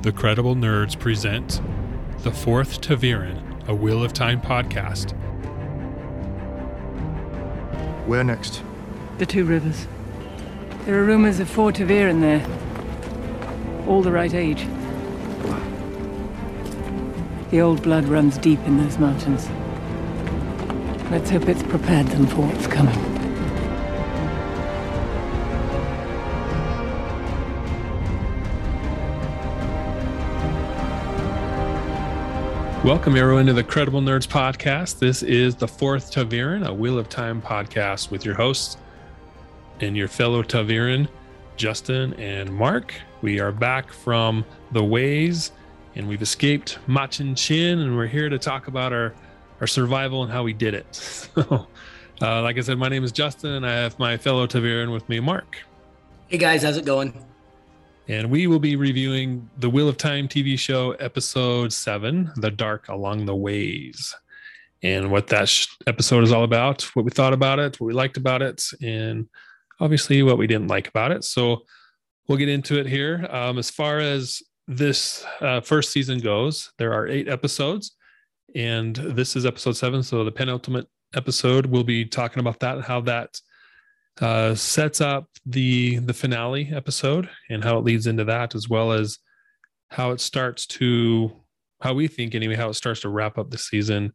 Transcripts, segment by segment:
The Credible Nerds present The Fourth ta'veren, a Wheel of Time podcast. Where next? The Two Rivers. There are rumors of four ta'veren there. All the right age. The old blood runs deep in those mountains. Let's hope it's prepared them for what's coming. Welcome, everyone, to the Credible Nerds podcast. This is the fourth ta'veren, a Wheel of Time podcast with your hosts and your fellow ta'veren, Justin and Mark. We are back from the ways and we've escaped Machin Shin, and we're here to talk about our, our survival and how we did it. So, uh, like I said, my name is Justin, and I have my fellow ta'veren with me, Mark. Hey guys, how's it going? And we will be reviewing the Wheel of Time TV show, episode seven, The Dark Along the Ways, and what that sh- episode is all about, what we thought about it, what we liked about it, and obviously what we didn't like about it. So we'll get into it here. Um, as far as this uh, first season goes, there are eight episodes, and this is episode seven. So the penultimate episode, we'll be talking about that, how that uh, sets up the the finale episode and how it leads into that, as well as how it starts to how we think anyway, how it starts to wrap up the season.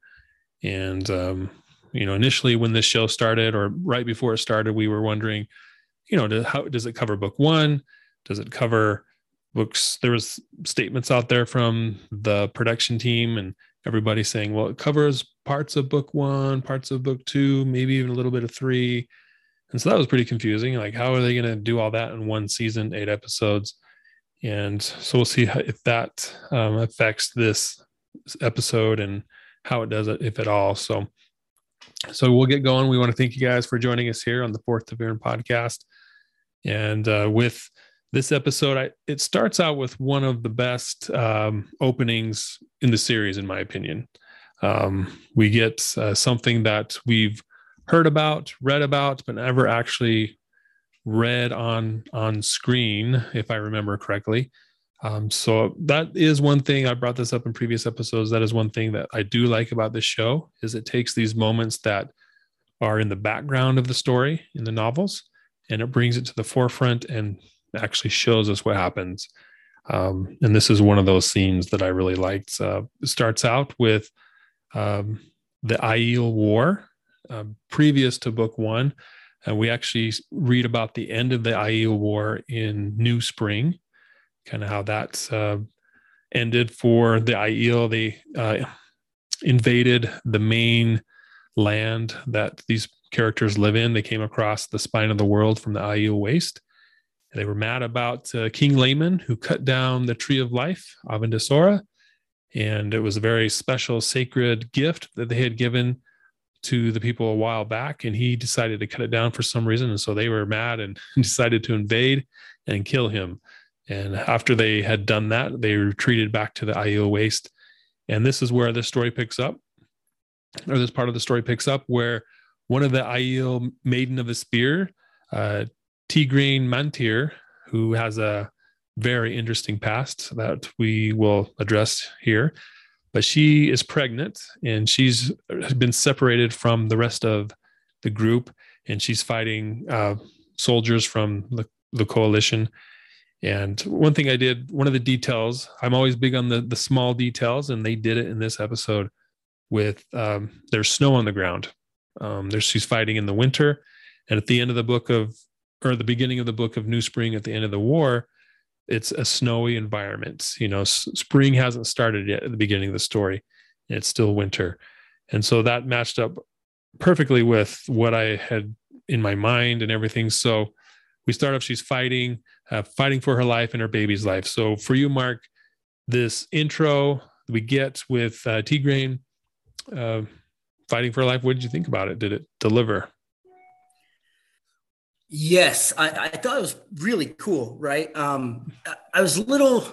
And um, you know, initially when this show started, or right before it started, we were wondering, you know, does, how does it cover book one? Does it cover books? There was statements out there from the production team and everybody saying, well, it covers parts of book one, parts of book two, maybe even a little bit of three and so that was pretty confusing. Like, how are they going to do all that in one season, eight episodes? And so we'll see if that um, affects this episode and how it does it, if at all. So, so we'll get going. We want to thank you guys for joining us here on the Fourth ta'veren podcast. And uh, with this episode, I, it starts out with one of the best um, openings in the series, in my opinion. Um, we get uh, something that we've heard about, read about, but never actually read on on screen, if I remember correctly. Um, so that is one thing I brought this up in previous episodes. That is one thing that I do like about this show is it takes these moments that are in the background of the story in the novels and it brings it to the forefront and actually shows us what happens. Um, and this is one of those scenes that I really liked. Uh, it starts out with um, the Aiel War, uh, previous to book one. Uh, we actually read about the end of the Aiel War in New Spring, kind of how that's uh, ended for the Aiel. They uh, invaded the main land that these characters live in. They came across the spine of the world from the Aiel Waste. And they were mad about uh, King Laman, who cut down the Tree of Life, Avendesora. And it was a very special, sacred gift that they had given to the people a while back and he decided to cut it down for some reason and so they were mad and decided to invade and kill him. And after they had done that they retreated back to the Aiel waste. And this is where the story picks up or this part of the story picks up where one of the Aiel maiden of the spear uh, Mantir who has a very interesting past that we will address here but she is pregnant and she's been separated from the rest of the group and she's fighting uh, soldiers from the, the coalition. And one thing i did one of the details i'm always big on the the small details and they did it in this episode with um, there's snow on the ground. Um, there's she's fighting in the winter and at the end of the book of or the beginning of the book of new spring at the end of the war it's a snowy environment. You know, s- spring hasn't started yet at the beginning of the story. It's still winter. And so that matched up perfectly with what I had in my mind and everything. So we start off, she's fighting, uh, fighting for her life and her baby's life. So for you, Mark, this intro we get with uh, Tigraine uh, fighting for life, what did you think about it? Did it deliver? Yes, I, I thought it was really cool, right? Um, I was a little.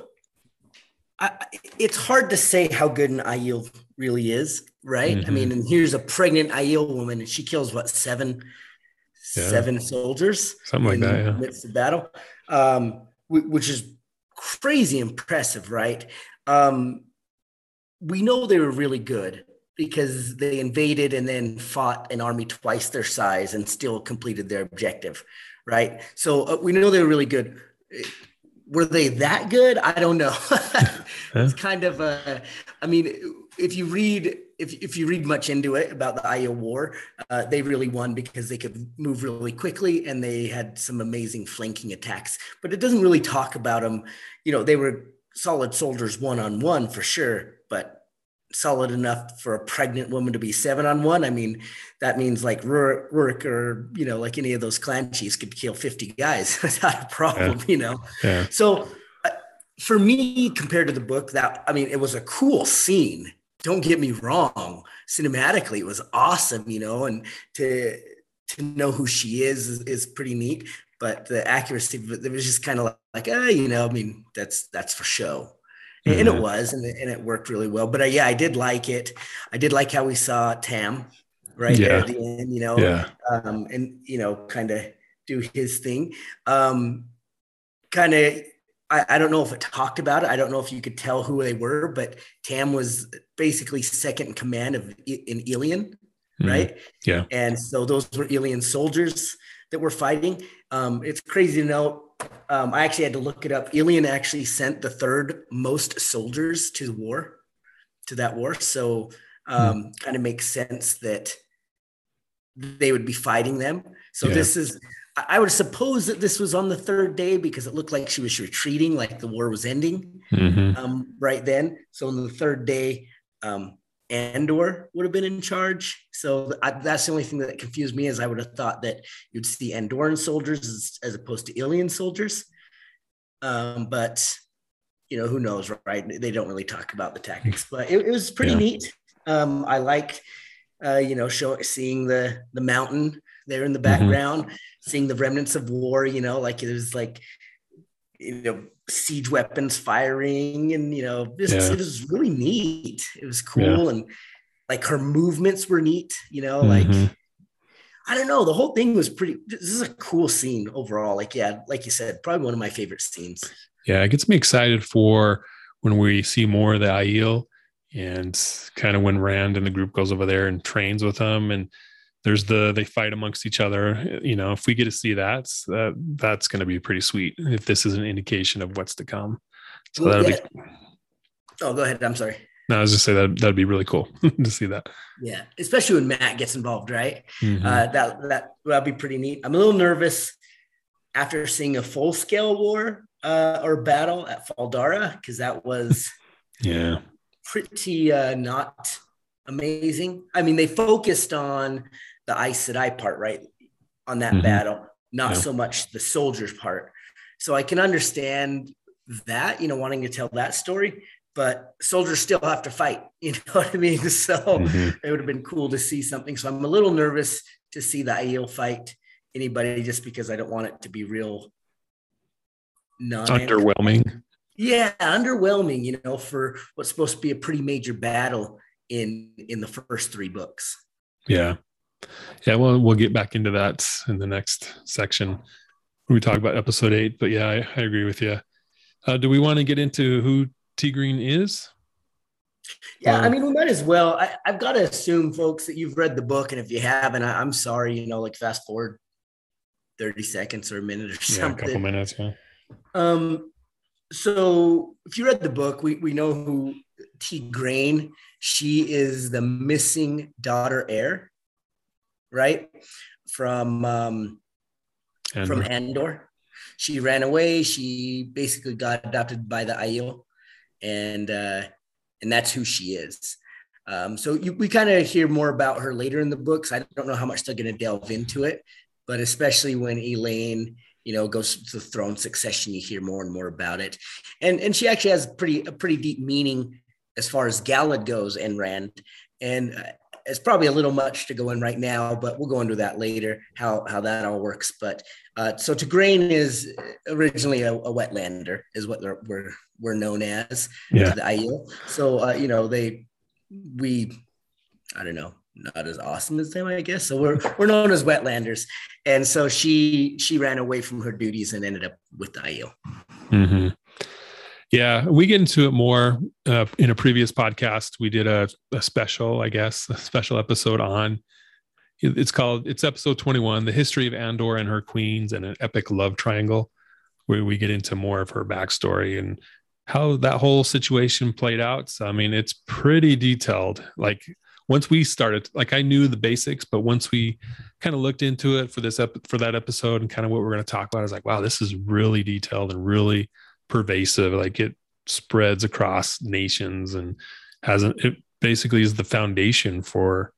I, it's hard to say how good an Aiel really is, right? Mm-hmm. I mean, and here's a pregnant Aiel woman, and she kills what seven, yeah. seven soldiers, something like that, yeah. Midst of battle, um, which is crazy impressive, right? Um, we know they were really good because they invaded and then fought an army twice their size and still completed their objective, right? So uh, we know they were really good. Were they that good? I don't know. it's kind of a, I mean, if you read if, if you read much into it about the Aiel War, uh, they really won because they could move really quickly and they had some amazing flanking attacks. But it doesn't really talk about them. You know, they were solid soldiers one on one for sure, but solid enough for a pregnant woman to be seven on one. I mean, that means like Rhuarc or, you know, like any of those clan chiefs could kill 50 guys without a problem, yeah. you know? Yeah. So uh, for me, compared to the book, that, I mean, it was a cool scene don't get me wrong cinematically it was awesome you know and to to know who she is is, is pretty neat but the accuracy it was just kind of like ah, you know i mean that's that's for show mm-hmm. and it mm-hmm. was and it, and it worked really well but uh, yeah i did like it i did like how we saw tam right yeah. at the end you know yeah. um and you know kind of do his thing um kind of I, I, don't know if it talked about it. I don't know if you could tell who they were, but Tam was basically second in command of in Illian, mm-hmm. right? Yeah. And so those were Illian soldiers that were fighting. Um, it's crazy to know. Um, I actually had to look it up. Illian actually sent the third most soldiers to the war, to that war. So um, mm-hmm. kind of makes sense that they would be fighting them. So yeah. this is I would suppose that this was on the third day because it looked like she was retreating, like the war was ending mm-hmm. um, right then. So on the third day, um, Andor would have been in charge. So I, that's the only thing that confused me is I would have thought that you'd see Andoran soldiers as, as opposed to Illian soldiers. Um, but you know, who knows, right? They don't really talk about the tactics, but it, it was pretty yeah. neat. Um, I like uh, you know, show, seeing the the mountain there in the mm-hmm. background, mm-hmm. seeing the remnants of war, you know, like it was like, you know, siege weapons firing and, you know, just, yeah. it was really neat. It was cool. Yeah. And like her movements were neat, you know, mm-hmm. like, I don't know. The whole thing was pretty, this is a cool scene overall. Like, yeah, like you said, probably one of my favorite scenes. Yeah. It gets me excited for when we see more of the Aiel and kind of when Rand and the group goes over there and trains with them and there's the they fight amongst each other you know if we get to see that that that's going to be pretty sweet if this is an indication of what's to come. So well, that'll yeah. be oh go ahead. I'm sorry. No i was just say that that'd be really cool to see that. Yeah especially when mat gets involved right? Mm-hmm. uh, that that that'd be pretty neat. I'm a little nervous after seeing a full scale war uh, or battle at Fal Dara because that was yeah. pretty uh, not amazing. I mean, they focused on the Aes I part, right? On that mm-hmm. battle, not yeah. so much the soldiers part. So I can understand that, you know, wanting to tell that story, but soldiers still have to fight. You know what I mean? So mm-hmm. it would have been cool to see something. So I'm a little nervous to see the Aiel fight anybody just because I don't want it to be real non underwhelming. Yeah, underwhelming, you know, for what's supposed to be a pretty major battle in in the first three books. Yeah. Yeah, well, we'll get back into that in the next section when we talk about episode eight. But yeah, I, I agree with you. Uh, do we want to get into who Tigraine is? Yeah, I mean, we might as well. I, have got to assume, folks, that you've read the book, and if you haven't, I, am sorry. You know, like fast forward thirty seconds or a minute or something. Yeah, a couple minutes. Yeah. Um. So, if you read the book, we we know who Tigraine. She is the missing daughter heir, right? From um, Andor. from Andor. She ran away. She basically got adopted by the Aiel, and uh, and that's who she is. Um, so you, we kind of hear more about her later in the books. I don't know how much they're going to delve into it, but especially when Elayne, you know, goes to the throne succession, you hear more and more about it. And and she actually has pretty a pretty deep meaning as far as Galad goes and Rand. And uh, it's probably a little much to go in right now, but we'll go into that later, how, how that all works. But uh, so Tigraine is originally a, a wetlander, is what we're, we're known as yeah. the Aiel. So, uh, you know, they, we, I don't know, not as awesome as them, I guess. So we're, we're known as wetlanders. And so she, she ran away from her duties and ended up with the Aiel. Mm-hmm. Yeah, we get into it more uh, in a previous podcast. We did a, a special, I guess, a special episode on. It's called. It's episode twenty-one: the history of Andor and her queens and an epic love triangle, where we get into more of her backstory and how that whole situation played out. So, I mean, it's pretty detailed. Like once we started, like I knew the basics, but once we kind of looked into it for this ep- for that episode and kind of what we're going to talk about, I was like, wow, this is really detailed and really pervasive. Like it spreads across nations and has not it basically is the foundation for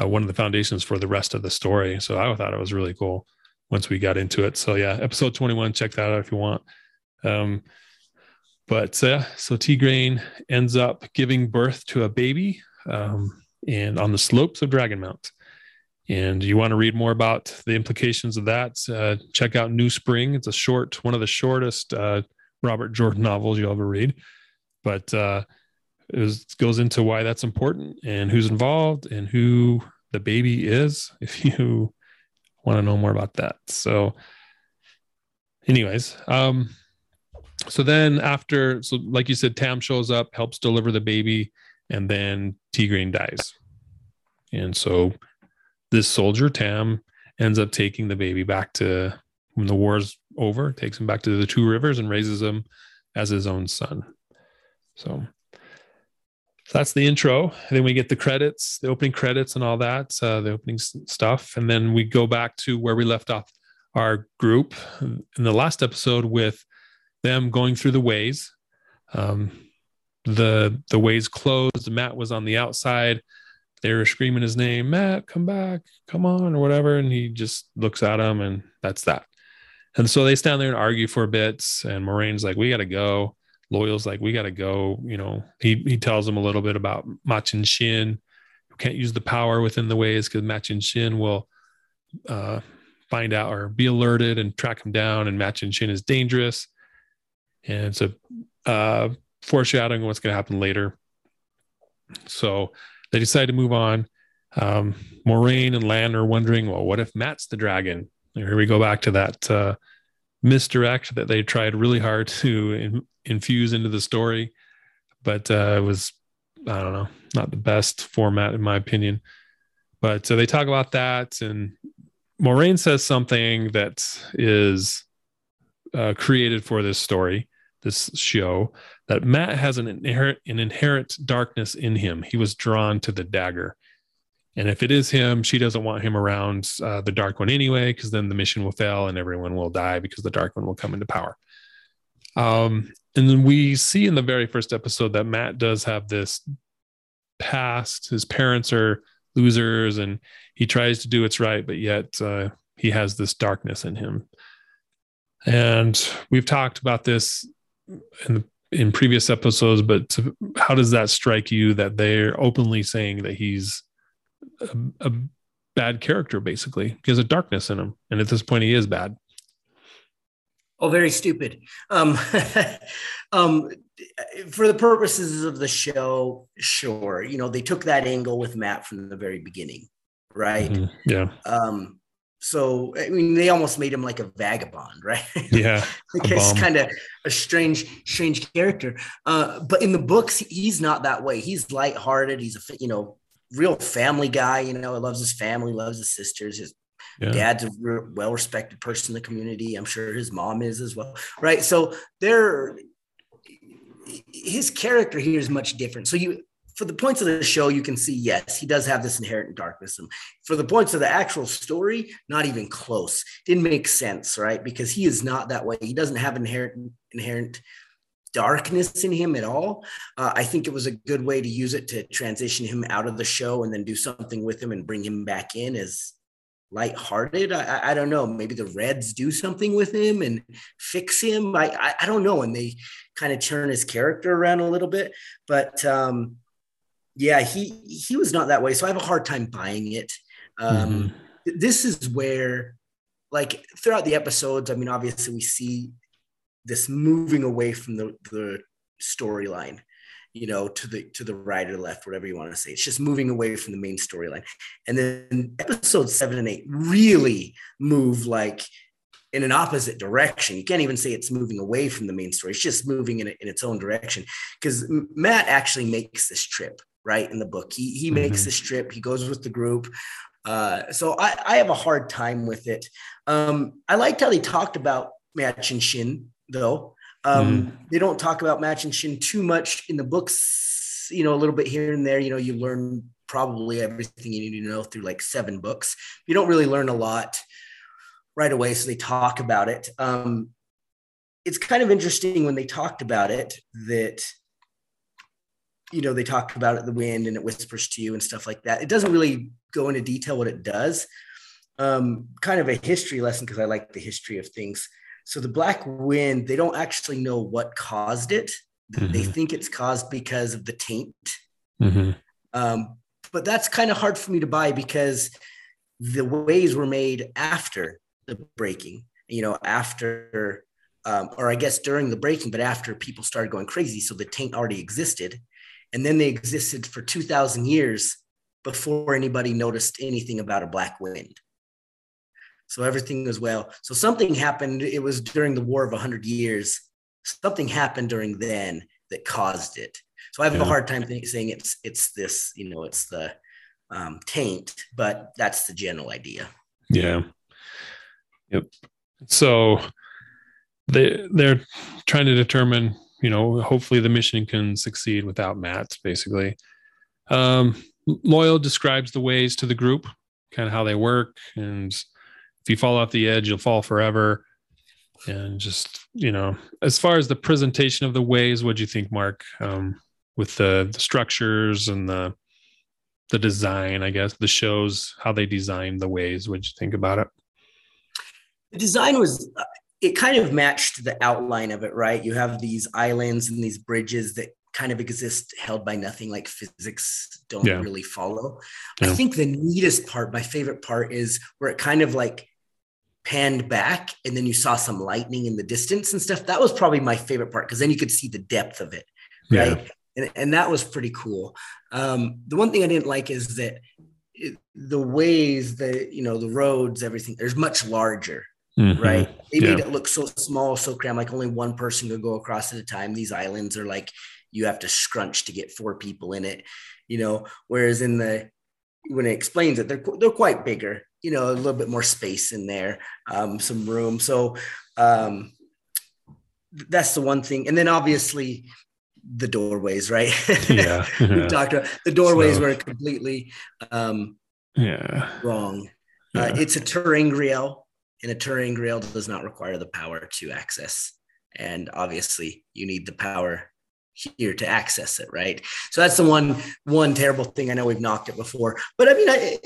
uh, one of the foundations for the rest of the story. So I thought it was really cool once we got into it. So yeah, episode 21, check that out if you want. Um, but uh, so Tigraine ends up giving birth to a baby. Um, and on the slopes of Dragon Mount. And you want to read more about the implications of that? Uh, check out New Spring. It's a short, one of the shortest uh, Robert Jordan novels you'll ever read, but uh, it, was, goes into why that's important and who's involved and who the baby is. If you want to know more about that, so anyways, um, so then after, so like you said, Tam shows up, helps deliver the baby and then Tigraine dies. And so this soldier, Tam, ends up taking the baby back to when the war's over, takes him back to the two rivers and raises him as his own son. So, so that's the intro. And then we get the credits, the opening credits, and all that, uh, the opening stuff. And then we go back to where we left off our group in the last episode with them going through the ways. Um, the the ways closed. Mat was on the outside. They were screaming his name, Mat, come back, come on, or whatever. And he just looks at him, and that's that. And so they stand there and argue for a bit. And Moiraine's like, we got to go. Loial's like, we got to go. You know, he he tells them a little bit about Machin Shin, who can't use the power within the ways because Machin Shin will uh, find out or be alerted and track him down. And Machin Shin is dangerous. And so uh, foreshadowing what's going to happen later. So they decide to move on. Um, Moiraine and Lan are wondering, well, what if Mat's the dragon? Here we go back to that uh, misdirect that they tried really hard to in, infuse into the story, but uh, it was, I don't know, not the best format in my opinion. But uh, they talk about that, and Moiraine says something that is uh, created for this story, this show, that Mat has an inherent an inherent darkness in him. He was drawn to the dagger. And if it is him, she doesn't want him around uh, the dark one anyway, because then the mission will fail and everyone will die because the dark one will come into power. Um, and then we see in the very first episode that Mat does have this past. His parents are losers and he tries to do what's right, but yet uh, he has this darkness in him. And we've talked about this in the in previous episodes, but to, how does that strike you that they're openly saying that he's a, a, bad character, basically? He has a darkness in him. And at this point, he is bad. Oh, very stupid. Um, um, for the purposes of the show, sure. You know, they took that angle with mat from the very beginning, right? Mm-hmm. Yeah. Um, so I mean, they almost made him like a vagabond, right? Yeah, like it's kind of a strange, strange character. Uh, but in the books, he's not that way. He's lighthearted. He's a you know real family guy. You know, he loves his family, loves his sisters. His yeah. dad's a re- well-respected person in the community. I'm sure his mom is as well, right? So they're his character here is much different. So you for the points of the show, you can see, yes, he does have this inherent darkness. And for the points of the actual story, not even close. Didn't make sense, right? Because he is not that way. He doesn't have inherent inherent darkness in him at all. Uh, I think it was a good way to use it to transition him out of the show and then do something with him and bring him back in as lighthearted. I, I don't know. Maybe the Reds do something with him and fix him. I, I, I don't know. And they kind of turn his character around a little bit. But um, yeah, he he was not that way. So I have a hard time buying it. Um, mm-hmm. This is where, like, throughout the episodes, I mean, obviously we see this moving away from the the storyline, you know, to the to the right or left, whatever you want to say. It's just moving away from the main storyline. And then episodes seven and eight really move like in an opposite direction. You can't even say it's moving away from the main story. It's just moving in, in its own direction. Because Mat actually makes this trip, right? In the book, he he mm-hmm. makes this trip. He goes with the group. Uh, so I, I have a hard time with it. Um, I liked how they talked about Machin Shin, though. Um, mm. They don't talk about Machin Shin too much in the books. You know, a little bit here and there. You know, you learn probably everything you need to know through like seven books. You don't really learn a lot right away, so they talk about it. Um, it's kind of interesting when they talked about it that you know they talk about it the wind and it whispers to you and stuff like that it doesn't really go into detail what it does um, kind of a history lesson because i like the history of things so the black wind they don't actually know what caused it mm-hmm. they think it's caused because of the taint mm-hmm. um, but that's kind of hard for me to buy because the ways were made after the breaking, you know, after, um, or I guess during the breaking, but after people started going crazy. So the taint already existed. And then they existed for 2,000 years before anybody noticed anything about a black wind. So everything was well. So something happened. It was during the War of 100 Years. Something happened during then that caused it. So I have yeah. a hard time saying it's it's this, you know, it's the um, taint, but that's the general idea. Yeah. Yep. So they they're trying to determine, you know, hopefully the mission can succeed without Mat, basically. Um, Loial describes the ways to the group, kind of how they work, and if you fall off the edge, you'll fall forever. And just you know, as far as the presentation of the ways, what do you think, Mark? Um, with the, the structures and the the design, I guess, the shows, how they designed the ways. What'd you think about it? The design was it kind of matched the outline of it, right? You have these islands and these bridges that kind of exist held by nothing like physics don't yeah. really follow. Yeah. I think the neatest part, my favorite part is where it kind of like panned back and then you saw some lightning in the distance and stuff. That was probably my favorite part because then you could see the depth of it. Right. Yeah. And, and that was pretty cool. Um, the one thing I didn't like is that it, the ways that, you know, the roads, everything, there's much larger Mm-hmm. right? They yeah. made it look so small, so cramped, like only one person could go across at a time. These islands are like you have to scrunch to get four people in it, you know. Whereas in the when it explains it, they're they're quite bigger, you know, a little bit more space in there, um, some room. So um, that's the one thing. And then obviously the doorways, right? Yeah, talked about the doorways so, were completely um, yeah wrong. Uh, yeah. Uh, it's a ter'angreal and a ter'angreal does not require the power to access. And obviously, you need the power here to access it, right? So that's the one one terrible thing. I know we've knocked it before, but I mean, I,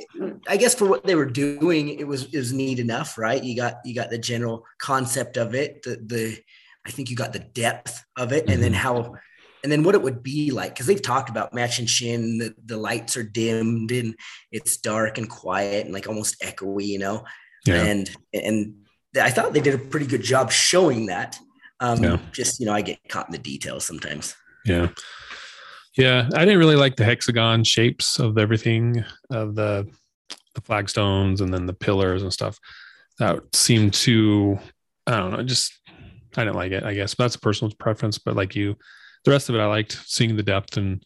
I guess for what they were doing, it was it was neat enough, right? You got you got the general concept of it, the the I think you got the depth of it, mm-hmm. and then mm-hmm. how and then what it would be like because they've talked about Machin Shin the, the lights are dimmed and it's dark and quiet and like almost echoey you know yeah. and and I thought they did a pretty good job showing that. Um, yeah. Just you know, I get caught in the details sometimes. Yeah, yeah. I didn't really like the hexagon shapes of everything of the the flagstones and then the pillars and stuff. That seemed to I don't know, just I didn't like it. I guess but that's a personal preference. But like you, the rest of it, I liked seeing the depth and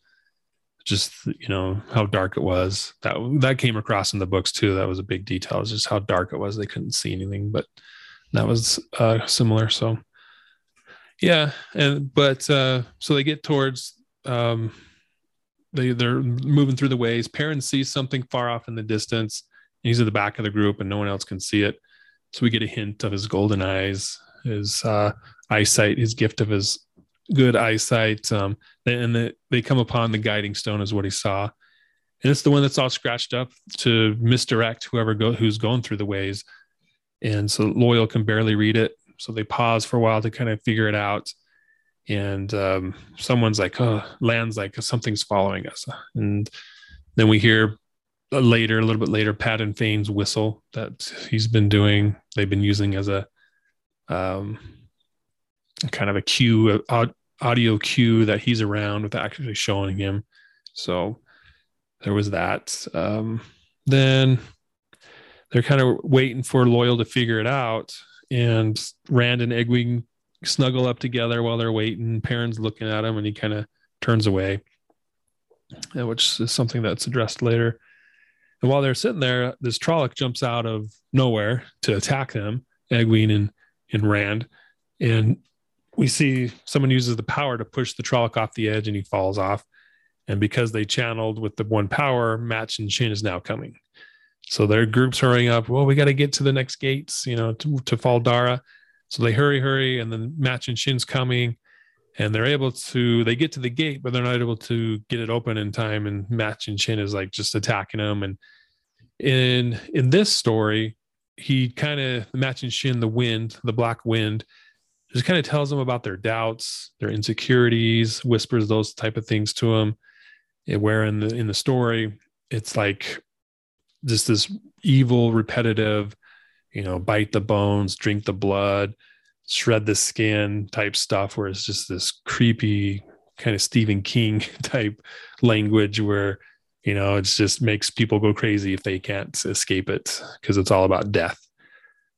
just you know how dark it was that that came across in the books too that was a big detail it's just how dark it was they couldn't see anything but that was uh similar so yeah and but uh so they get towards um they they're moving through the ways Perrin sees something far off in the distance he's at the back of the group and no one else can see it so we get a hint of his golden eyes his uh eyesight his gift of his good eyesight. Um, and the, they come upon the guiding stone is what he saw, and it's the one that's all scratched up to misdirect whoever go who's going through the ways. And so Loial can barely read it, so they pause for a while to kind of figure it out. And um, someone's like, "Oh, lands like something's following us," and then we hear later, a little bit later, Padan Fain's whistle that he's been doing. They've been using as a um, kind of a cue, audio cue that he's around without actually showing him. So there was that. Um, then they're kind of waiting for Loial to figure it out. And Rand and Egwene snuggle up together while they're waiting. Perrin's looking at him and he kind of turns away, uh, which is something that's addressed later. And while they're sitting there, this Trolloc jumps out of nowhere to attack them, Egwene and, and Rand. And we see someone uses the power to push the Trolloc off the edge and he falls off. And because they channeled with the one power, Machin Shin is now coming. So their group's hurrying up. Well, we got to get to the next gates, you know, to, to Fal Dara. So they hurry, hurry, and then Machin Shin's coming, and they're able to. They get to the gate, but they're not able to get it open in time. And Machin Shin is like just attacking them. And in in this story, he kind of Machin Shin, the wind, the black wind, just kind of tells them about their doubts, their insecurities, whispers those type of things to them. Where in the in the story, it's like just this evil, repetitive you know, bite the bones, drink the blood, shred the skin type stuff, where it's just this creepy kind of Stephen King type language where, you know, it just makes people go crazy if they can't escape it because it's all about death.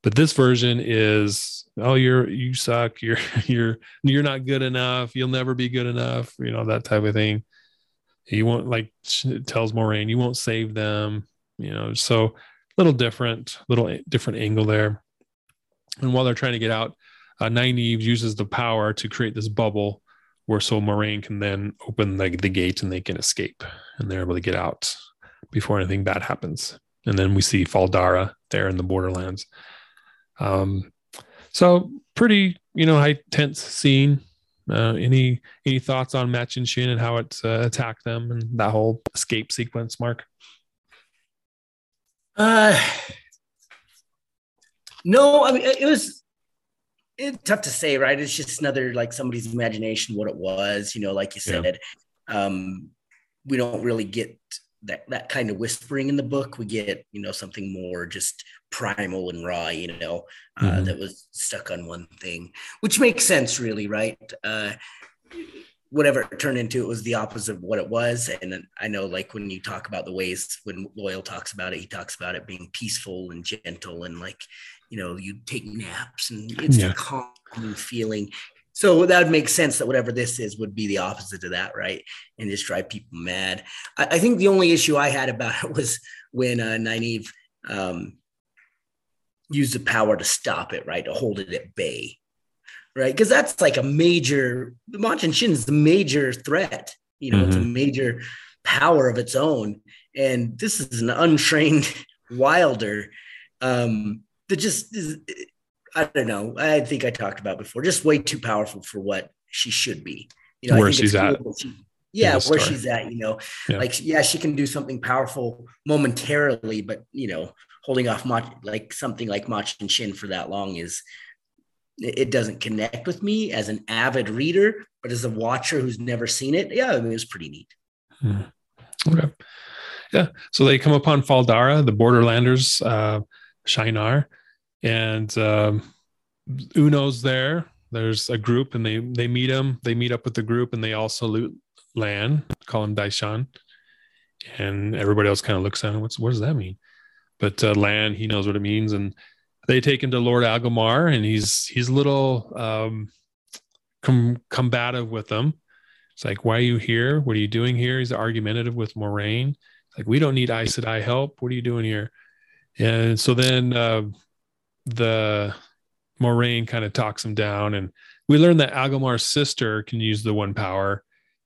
But this version is, oh, you're you suck, you're you're you're not good enough, you'll never be good enough, you know, that type of thing. You won't like tells Moiraine, you won't save them, you know. So a little different, little different angle there. And while they're trying to get out, uh, Nynaeve uses the power to create this bubble where so Moiraine can then open the, the gate and they can escape and they're able to get out before anything bad happens. And then we see Fal Dara there in the borderlands. Um, so pretty, you know, high tense scene. Uh, any any thoughts on Machin Shin and how it uh, attacked them and that whole escape sequence, Mark? Uh, no, I mean it was it's tough to say, right? It's just another like somebody's imagination what it was, you know, like you said. Yeah. Um, we don't really get that that kind of whispering in the book. We get, you know, something more just primal and raw, you know, uh, mm-hmm. that was stuck on one thing, which makes sense, really, right? Uh, whatever it turned into, it was the opposite of what it was. And I know, like when you talk about the ways when Loial talks about it, he talks about it being peaceful and gentle, and like you know, you take naps and it's yeah. a calming feeling. So that would make sense that whatever this is would be the opposite of that, right? And just drive people mad. I, I think the only issue I had about it was when uh, Nynaeve um, used the power to stop it, right, to hold it at bay right? Because that's like a major Machin Shin is the major threat. You know, mm-hmm. it's a mm-hmm. major power of its own, and this is an untrained Wilder um, that just is. I don't know. I think I talked about before. Just way too powerful for what she should be. You know, where she's at. She, yeah, where she's at. You know, yeah. like yeah, she can do something powerful momentarily, but you know, holding off Mach, like something like Machin Shin for that long is it doesn't connect with me as an avid reader, but as a watcher who's never seen it, yeah, I mean, it was pretty neat. Hmm. Okay. Yeah. So they come upon Fal Dara, the Borderlanders, uh, Shienar, and um, Uno's there. There's a group, and they they meet him. They meet up with the group, and they all salute Lan, call him Dai Shan, and everybody else kind of looks at him. What's what does that mean? But uh, Lan, he knows what it means, and they take him to Lord Agelmar, and he's he's a little um, com- combative with them. It's like, why are you here? What are you doing here? He's argumentative with Moiraine. It's like, we don't need Aes Sedai help. What are you doing here? And so then uh, the Moiraine kind of talks him down, and we learn that Agelmar's sister can use the one power,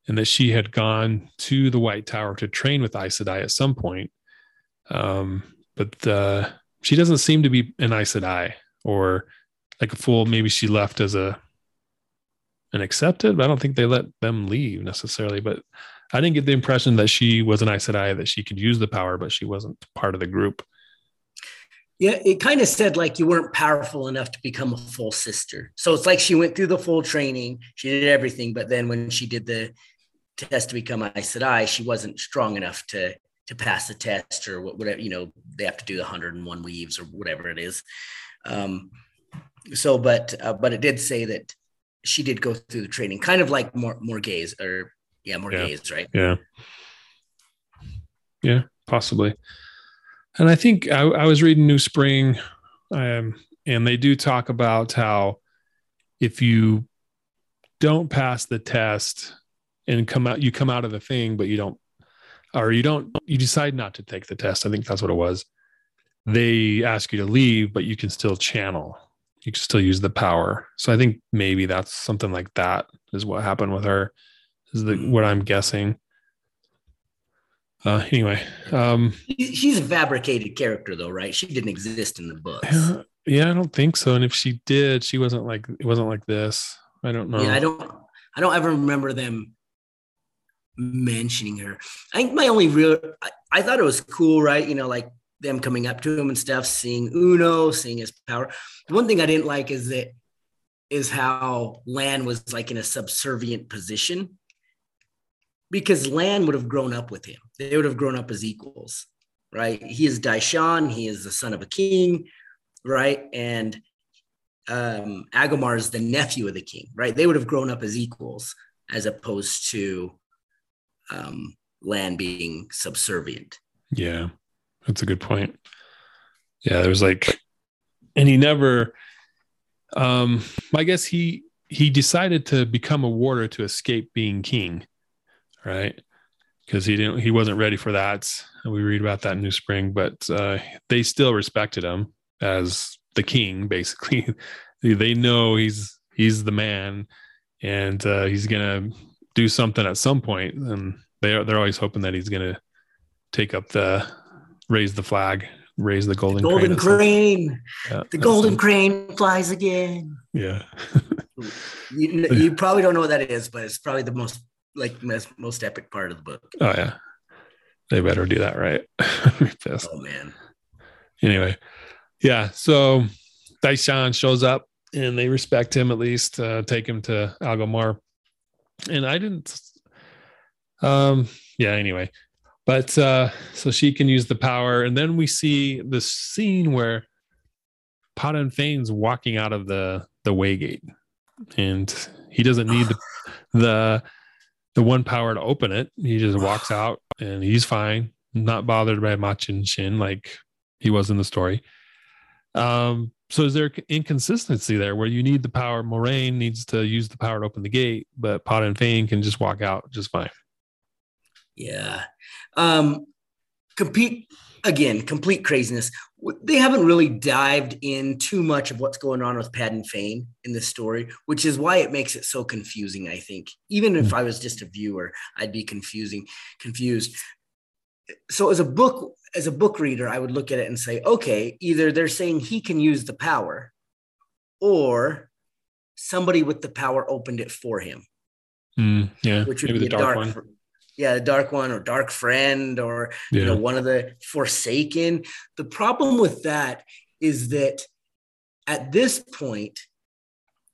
and that she had gone to the White Tower to train with Aes Sedai at some point. Um, but uh, she doesn't seem to be an Aes Sedai or like a fool. Maybe she left as a an accepted, but I don't think they let them leave necessarily. But I didn't get the impression that she was an Aes Sedai that she could use the power, but she wasn't part of the group. Yeah, it kind of said like you weren't powerful enough to become a full sister. So it's like she went through the full training, she did everything, but then when she did the test to become Aes Sedai, she wasn't strong enough to to pass the test or whatever you know they have to do the 101 weaves or whatever it is. Um, so but uh, but it did say that she did go through the training kind of like more Morgase or yeah more yeah. gaze right? Yeah. Yeah possibly. And i think i, I was reading new spring um, and they do talk about how if you don't pass the test and come out, you come out of the thing, but you don't, or you don't, you decide not to take the test. I think that's what it was. They ask you to leave, but you can still channel. You can still use the power. So I think maybe that's something like that is what happened with her. Is the what I'm guessing. Uh, anyway, um, she's a fabricated character, though, right? She didn't exist in the book Yeah, yeah, I don't think so. And if she did, she wasn't like it wasn't like this. I don't know. Yeah, I don't. I don't ever remember them mentioning her. I think my only real, I, I thought it was cool, right? You know, like them coming up to him and stuff, seeing Uno, seeing his power. The one thing I didn't like is that is how Lan was like in a subservient position because Lan would have grown up with him. They would have grown up as equals, right? He is Dai Shan. He is the son of a king, right? And um, is the nephew of the king, right? They would have grown up as equals as opposed to um, Lan being subservient. Yeah, that's a good point. Yeah, there's like, and he never. Um, I guess he he decided to become a warder to escape being king, right? Because he didn't, he wasn't ready for that. We read about that in New Spring, but uh, they still respected him as the king. Basically, they know he's he's the man, and uh, he's gonna do something at some point, and they are they're always hoping that he's gonna take up the raise the flag, raise the golden the golden crane. crane. Yeah, the golden crane flies again. Yeah. you, you probably don't know what that is, but it's probably the most like most, most epic part of the book. Oh yeah. They better do that right. oh man. Anyway, yeah. So Dai Shan shows up and they respect him at least, uh, take him to Agelmar. And I didn't um yeah, anyway. But uh so she can use the power, and then we see the scene where Padan Fain's walking out of the the waygate, and he doesn't need the the the one power to open it. He just walks out and he's fine, not bothered by Machin Shin like he was in the story. Um, so is there inconsistency there where you need the power? Moiraine needs to use the power to open the gate, but Pot Padan Fain can just walk out just fine. Yeah. Um, compete again, complete craziness. They haven't really dived in too much of what's going on with Padan Fain in this story, which is why it makes it so confusing. I think even if hmm. I was just a viewer, I'd be confusing, confused. So as a book as a book reader, I would look at it and say, okay, either they're saying he can use the power, or somebody with the power opened it for him. Mm, yeah, which would be a dark, dark one. yeah, the dark one or dark friend or yeah. you know one of the forsaken. The problem with that is that at this point,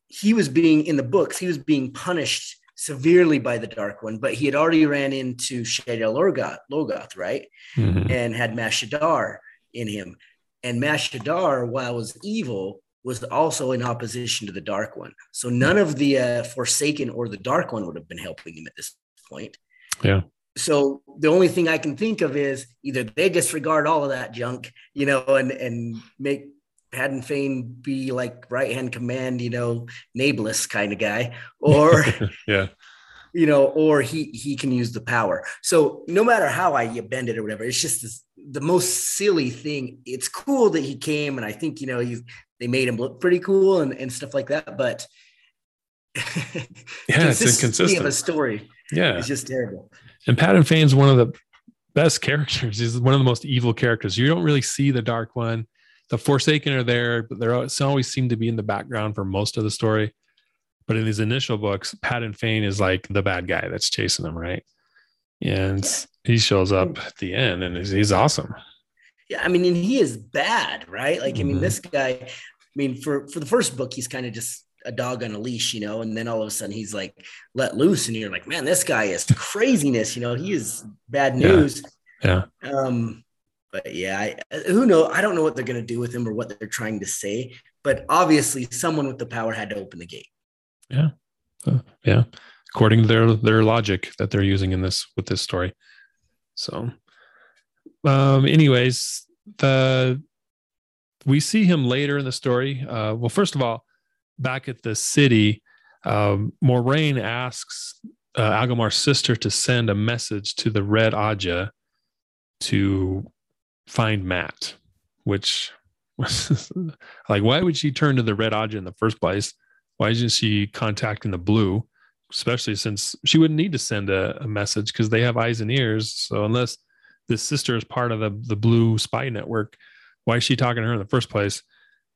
he was being in the books. He was being punished severely by the Dark One, but he had already ran into Shadar Logoth, Logoth right? Mm-hmm. And had Mashadar in him. And Mashadar, while was evil, was also in opposition to the Dark One. So none of the uh, Forsaken or the Dark One would have been helping him at this point. Yeah. So the only thing I can think of is either they disregard all of that junk, you know, and and make Padan Fain be like right hand command, you know, nameless kind of guy, or yeah, you know, or he he can use the power. So no matter how I you bend it or whatever, it's just this, the most silly thing. It's cool that he came, and I think you know you they made him look pretty cool and, and stuff like that. But yeah, it's inconsistent. Of a story, yeah, it's just terrible. And Padan Fain's one of the best characters. He's one of the most evil characters. You don't really see the dark one the Forsaken are there, but they always always seem to be in the background for most of the story. But in these initial books, Padan Fain is like the bad guy that's chasing them, right? And he shows up at the end, and he's, he's awesome. Yeah, I mean, and he is bad, right? Like. I mean, mm-hmm. this guy. I mean, for for the first book, he's kind of just a dog on a leash, you know, and then all of a sudden he's like let loose, and you're like, man, this guy is craziness, you know, he is bad news. Yeah. yeah. Um, but yeah, I, who know? I don't know what they're going to do with him or what they're trying to say. But obviously, someone with the power had to open the gate. Yeah, uh, yeah. According to their their logic that they're using in this with this story. So, um, anyways, the we see him later in the story. Uh, well, first of all, back at the city, um, Moiraine asks uh, Agelmar's sister to send a message to the Red Ajah to find Mat, which was like, why would she turn to the Red Ajah in the first place? Why isn't she contacting the Blue? Especially since she wouldn't need to send a, a message because they have eyes and ears. So unless this sister is part of the the Blue spy network, why is she talking to her in the first place?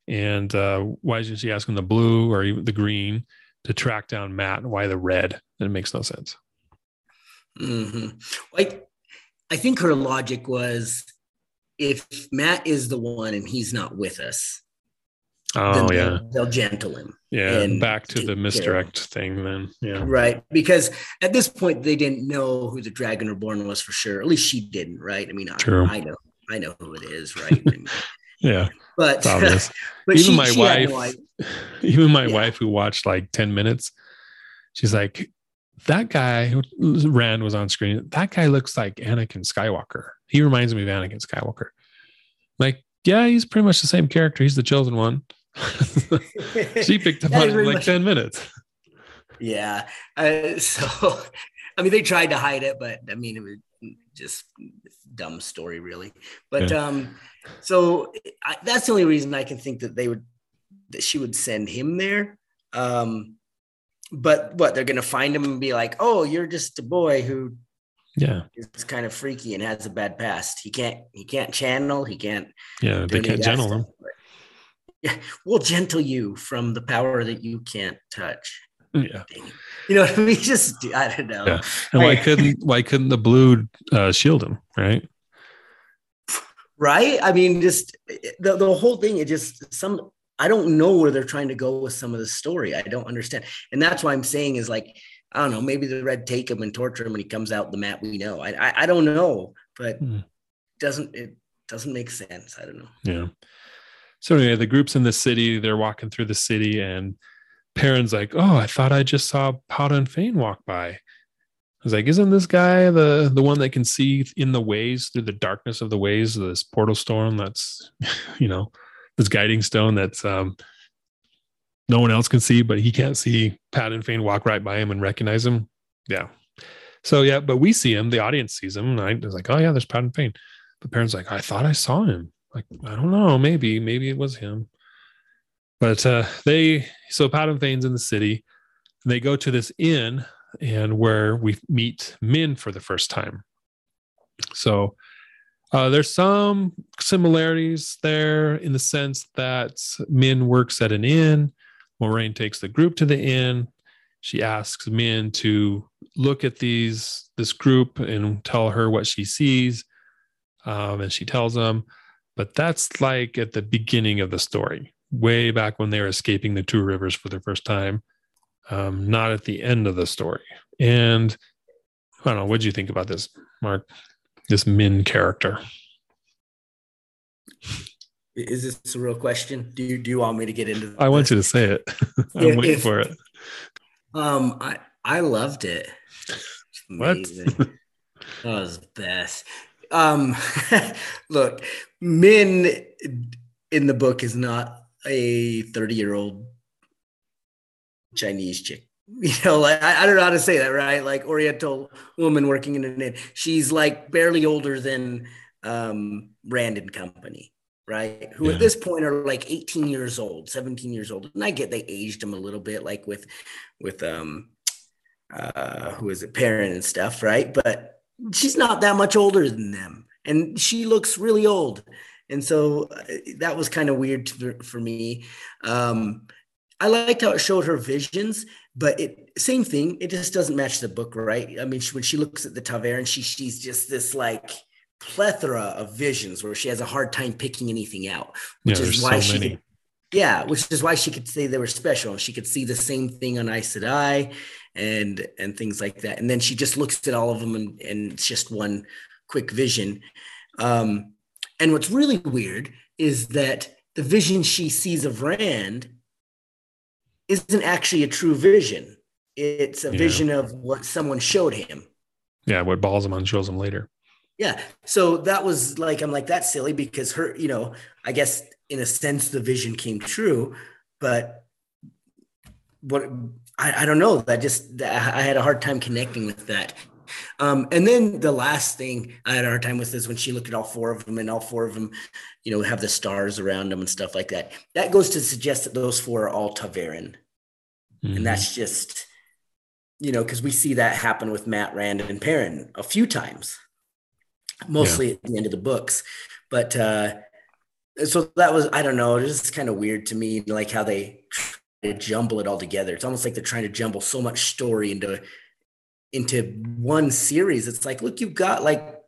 And uh, why isn't she asking the Blue or even the Green to track down Mat? Why the Red? It makes no sense. Mm-hmm. Like, I think her logic was if Mat is the one and he's not with us, Oh then yeah, they'll, they'll gentle him. yeah. and Back to the misdirect thing then. Yeah. Right. Because at this point they didn't know who the Dragon Reborn was for sure. At least she didn't, right? I mean, I, True. I know. I know who it is, right? And- Yeah. but but Even she- my she wife, no even my Yeah. wife who watched like 10 minutes, she's like, that guy who Rand was on screen, that guy looks like Anakin Skywalker. He reminds me of Anakin Skywalker. Like, yeah, he's pretty much the same character. He's the chosen one. she picked up on it in like much- 10 minutes. Yeah. Uh, so, I mean, they tried to hide it, but I mean, it was just dumb story, really. But Yeah. um, so I, that's the only reason I can think that they would that she would send him there. Um, but what they're gonna find him and be like, "Oh, you're just a boy who Yeah. is kind of freaky and has a bad past. He can't he can't channel. He can't Yeah. They can't gentle him. Yeah, we'll gentle you from the power that you can't touch. Yeah. You know, what I mean, just I don't know. Yeah. And why couldn't why couldn't the blue uh, shield him? Right. right i mean just the, the whole thing it just some i don't know where they're trying to go with some of the story i don't understand and that's why i'm saying is like i don't know maybe the red take him and torture him when he comes out the Mat we know i i, I don't know but Hmm. doesn't it doesn't make sense i don't know Yeah. So anyway, the group's in the city. They're walking through the city, and Perrin's like, "Oh, I thought I just saw Padan Fain walk by." I was like, "Isn't this guy the the one that can see in the ways through the darkness of the ways of this portal storm That's, you know, this guiding stone that's um, no one else can see, but he can't see Padan Fain walk right by him and recognize him. Yeah. So yeah, but we see him. The audience sees him, and I was like, "Oh yeah, there's Padan Fain." But Perrin's like, "I thought I saw him." like I don't know, maybe maybe it was him. But uh, they so Padan Fain's in the city. They go to this inn and where we meet Min for the first time. So uh, there's some similarities there in the sense that Min works at an inn. Moiraine takes the group to the inn. She asks Min to look at these this group and tell her what she sees. Um, and she tells them, but that's like at the beginning of the story, way back when they were escaping the two rivers for the first time, um, not at the end of the story. And I don't know, what do you think about this, Mark? This Min character. Is this a real question? Do you do you want me to get into I want you to say it. I'm If- waiting for it. um i i loved it. What? that was best. Um look min in the book is not a 30 year old chinese chick. You know like I, I don't know how to say that right? Like oriental woman working in an inn. She's like barely older than um rand and company right? Who Yeah. at this point are like 18 years old 17 years old and i get they aged them a little bit like with with um uh who is it Perrin and stuff right? But she's not that much older than them and she looks really old and so uh, that was kind of weird to, for me. Um i liked how it showed her visions but it same thing it just doesn't match the book right? I mean she, when she looks at the tavern she she's just this like plethora of visions where she has a hard time picking anything out which there's is why so she could, yeah which is why she could say they were special. She could see the same thing on Aes Sedai and and things like that. And then she just looks at all of them and, and it's just one quick vision. Um and what's really weird is that the vision she sees of rand isn't actually a true vision. It's a Yeah. vision of what someone showed him. Yeah, what Ba'alzamon shows him later. Yeah. So that was like, I'm like, that's silly because her, you know, I guess in a sense the vision came true, but what I, I don't know. That just I had a hard time connecting with that. Um, and then the last thing I had a hard time with is when she looked at all four of them, and all four of them, you know, have the stars around them and stuff like that. That goes to suggest that those four are all ta'veren, mm-hmm. and that's just, you know, because we see that happen with Mat Rand and Perrin a few times, mostly yeah. at the end of the books. But uh, so that was I don't know, it was kind of weird to me, like how they try to jumble it all together. It's almost like they're trying to jumble so much story into into one series. It's like, look, you've got like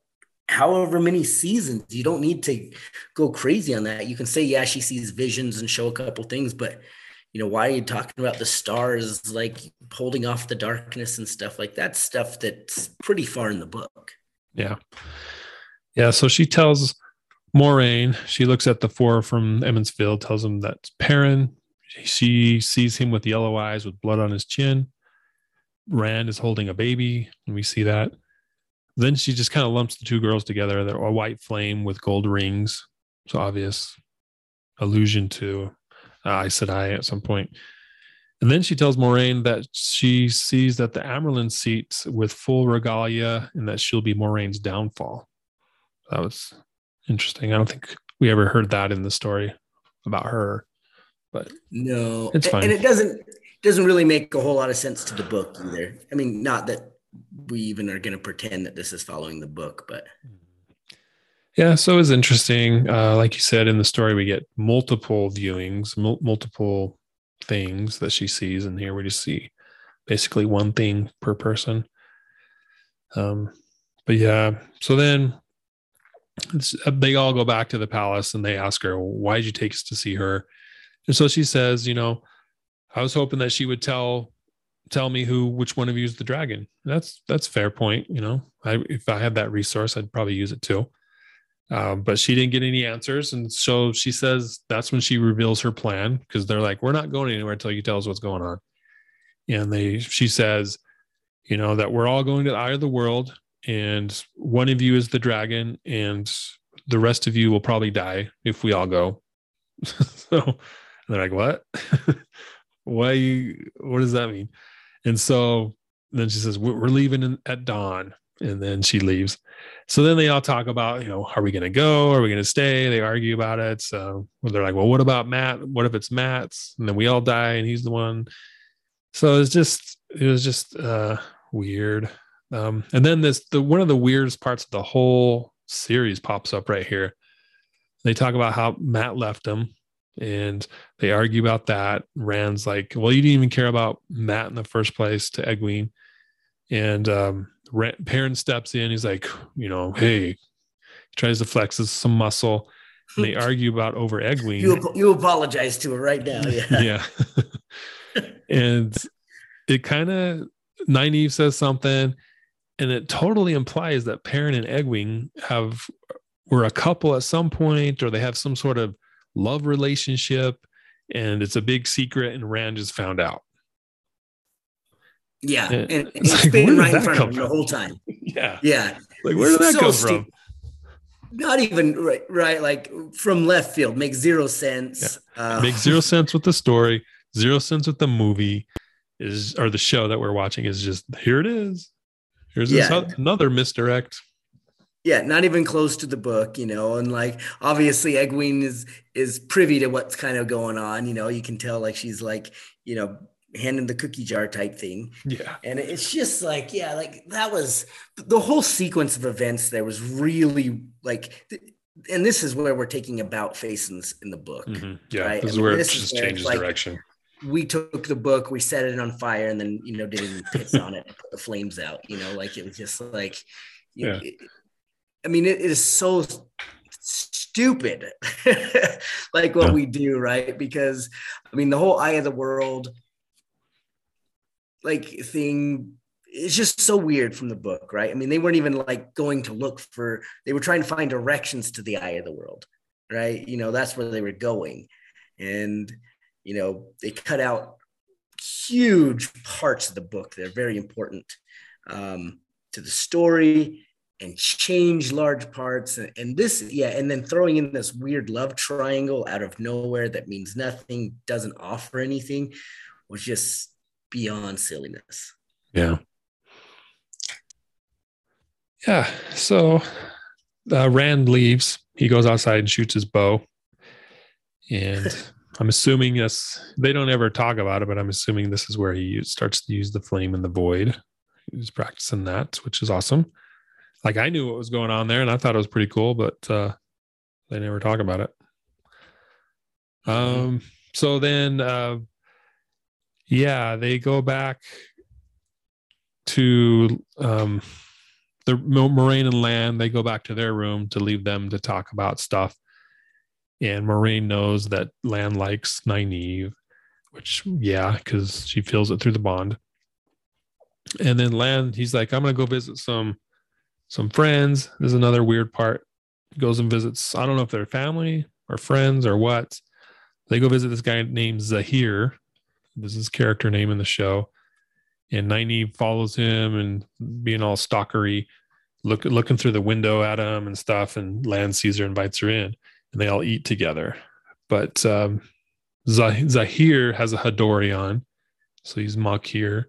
however many seasons. You don't need to go crazy on that. You can say, yeah, she sees visions and show a couple things, but you know, why are you talking about the stars like holding off the darkness and stuff like that stuff that's pretty far in the book. Yeah. Yeah. So she tells Moiraine, she looks at the four from Emond's Field, tells him that Perrin, she sees him with yellow eyes with blood on his chin. Rand is holding a baby, and we see that. Then she just kind of lumps the two girls together. They're a white flame with gold rings. So obvious allusion to uh, Aes Sedai at some point. And then she tells Moiraine that she sees that the Amyrlin seats with full regalia and that she'll be Moiraine's downfall. That was interesting. I don't think we ever heard that in the story about her, but no, it's fine. And it doesn't doesn't really make a whole lot of sense to the book either. I mean, not that we even are going to pretend that this is following the book, but yeah, so it's interesting. Uh, like you said in the story, we get multiple viewings, mul- multiple things that she sees, and here we just see basically one thing per person. Um, but yeah, so then they all go back to the palace and they ask her, "Why did you take us to see her?" And so she says, "You know, I was hoping that she would tell tell me who which one of you is the dragon. That's that's fair point. You know, I, if I had that resource, I'd probably use it too. Um, but she didn't get any answers, and so she says that's when she reveals her plan because they're like, "We're not going anywhere until you tell us what's going on." And they, she says, you know, that we're all going to the eye of the world, and one of you is the dragon, and the rest of you will probably die if we all go. so they're like, "What?" why you what does that mean and so then she says we're leaving at dawn and then she leaves so then they all talk about you know are we going to go are we going to stay they argue about it so they're like well what about Mat? what if it's Mat's? and then we all die and he's the one so it's just it was just uh weird um and then this the one of the weirdest parts of the whole series pops up right here they talk about how Mat left him and they argue about that. Rand's like, "Well, you didn't even care about Mat in the first place." To Egwene, and um, Rand, Perrin steps in. He's like, "You know, hey," he tries to flex some muscle. And they argue about over Egwene. You, you apologize to her right now. Yeah. yeah. and it kind of Nynaeve says something, and it totally implies that Perrin and Egwene have were a couple at some point, or they have some sort of love relationship and it's a big secret and Rand just found out. Yeah. And, and it's, it's like, been right in front of him the whole time. Yeah. Yeah. Like where did that so come from? Not even right, right, like from left field. Makes zero sense. Yeah. Uh, Makes zero sense with the story, zero sense with the movie is or the show that we're watching is just here it is. Here's yeah. this another misdirect yeah not even close to the book you know and like obviously egwene is is privy to what's kind of going on you know you can tell like she's like you know handing the cookie jar type thing yeah and it's just like yeah like that was the whole sequence of events there was really like and this is where we're taking about face in, in the book mm-hmm. yeah right? this I is mean, where it just changes like, direction we took the book, we set it on fire, and then you know did any pits on it, put the flames out. You know, like it was just like, yeah. it, I mean, it, it is so stupid, like what yeah. we do, right? Because I mean, the whole eye of the world, like thing, is just so weird from the book, right? I mean, they weren't even like going to look for; they were trying to find directions to the eye of the world, right? You know, that's where they were going, and you know, they cut out huge parts of the book. They're very important um, to the story and change large parts and, and this yeah and then throwing in this weird love triangle out of nowhere that means nothing doesn't offer anything was just beyond silliness Yeah. Yeah. So uh, Rand leaves. He goes outside and shoots his bow. And I'm assuming this, they don't ever talk about it, but I'm assuming this is where he starts to use the flame in the void. He's practicing that, which is awesome. Like I knew what was going on there and I thought it was pretty cool, but uh, they never talk about it. Um, so then, uh, yeah, they go back to um, the Mo- Moiraine and Lan. They go back to their room to leave them to talk about stuff. And Moiraine knows that Lan likes Nynaeve, which, yeah, because she feels it through the bond. And then Lan, he's like, I'm to go visit some some friends. There's another weird part. He goes and visits, I don't know if they're family or friends or what. They go visit this guy named Zahir. This is his character name in the show and Nynaeve follows him and being all stalkery, look looking through the window at him and stuff. And Lan sees her, invites her in, and they all eat together. But um, Zah- Zahir has a Hadori on, so he's Malkier.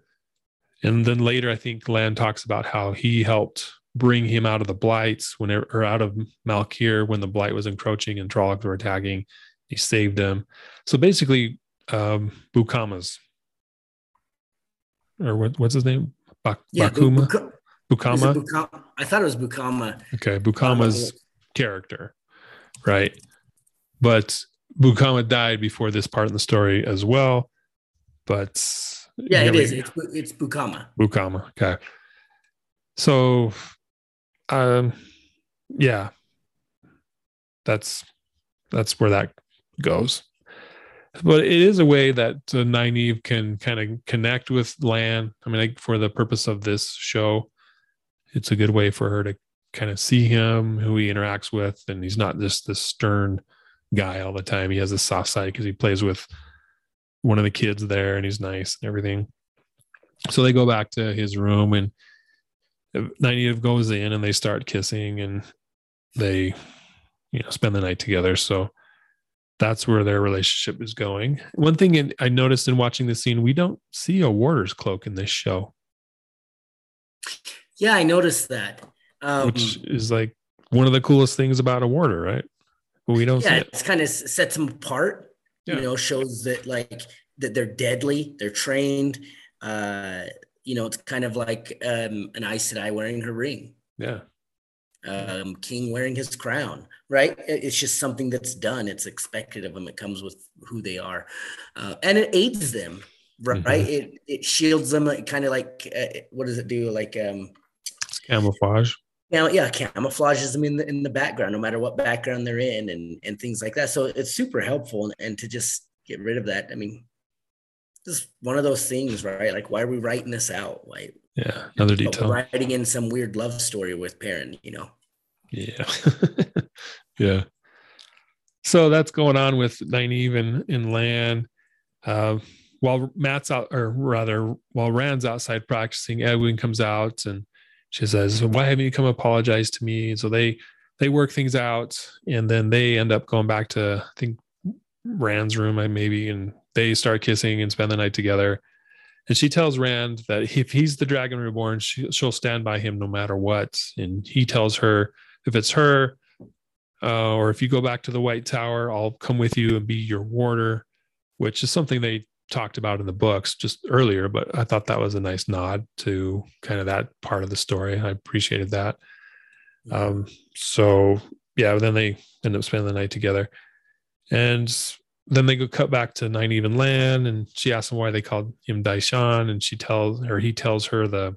And then later, I think Lan talks about how he helped bring him out of the blights when or out of Malkier when the blight was encroaching and Trollocs were attacking. He saved him. So basically, um, Bukama's or what, what's his name? Bak- yeah Bakuma? Buka- Bukama? Bukama? i thought it was bukama okay, Bukama's character, right? But Bukama died before this part in the story as well. But yeah it is it's, it's bukama Bukama. Okay. So, um, yeah, that's that's where that goes. But it is a way that uh, Nynaeve can kind of connect with Lan. I mean, like for the purpose of this show, it's a good way for her to kind of see him, who he interacts with, and he's not just this stern guy all the time. He has a soft side because he plays with one of the kids there, and he's nice and everything. So they go back to his room, and Nynaeve goes in, and they start kissing, and they, you know, spend the night together. So that's where their relationship is going. One thing in, I noticed in watching the scene, we don't see a warder's cloak in this show, yeah i noticed that um, which is like one of the coolest things about a warder, right? But we don't see yeah it. it's kind of sets them apart Yeah. you know shows that like that they're deadly they're trained uh you know it's kind of like um an Aes Sedai wearing her ring Yeah. um king wearing his crown right it's just something that's done it's expected of them it comes with who they are uh, and it aids them right Mhm. it it shields them like, kind of like uh, what does it do like um Camouflage. Now yeah camouflages them in the in the background no matter what background they're in and and things like that so it's super helpful and, and to just get rid of that i mean just one of those things right like why are we writing this out like Yeah. Another detail. writing in some weird love story with Perrin, you know Yeah. yeah. So that's going on with Nynaeve and, and Lan. Uh, while Mat's out, or rather, while Rand's outside practicing, Egwene comes out and she says, "Why haven't you come apologize to me?" So they they work things out, and then they end up going back to I think Rand's room, maybe, and they start kissing and spend the night together. And she tells Rand that if he's the Dragon Reborn, she, she'll stand by him no matter what. And he tells her if it's her uh, or if you go back to the white tower i'll come with you and be your warder which is something they talked about in the books just earlier but i thought that was a nice nod to kind of that part of the story. I appreciated that. Um, so yeah then they end up spending the night together. And then they go cut back to nine even lan and she asks him why they called him dai shan and she tells or he tells her the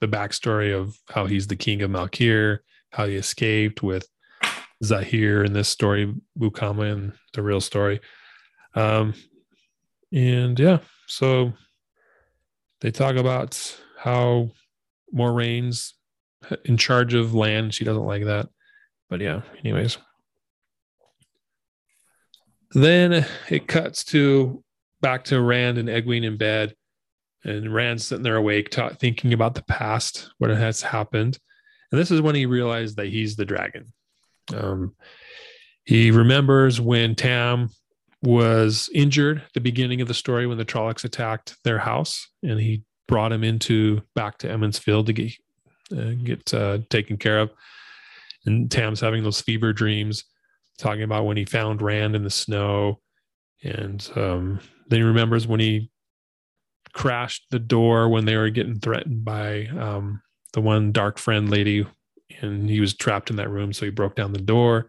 the backstory of how he's the king of malkier how he escaped with Zahir in this story, Bukama in the real story. Um, and yeah, so they talk about how Moiraine's in charge of lan. She doesn't like that. But yeah, anyways. Then it cuts to back to Rand and Egwene in bed. And Rand's sitting there awake, ta- thinking about the past, what has happened. And this is when he realized that he's the dragon. Um, he remembers when Tam was injured the beginning of the story when the Trollocs attacked their house, and he brought him into back to Emond's Field to get uh, get uh, taken care of. And Tam's having those fever dreams, talking about when he found Rand in the snow, and um, then he remembers when he crashed the door when they were getting threatened by um, the one dark friend lady, and he was trapped in that room, so he broke down the door.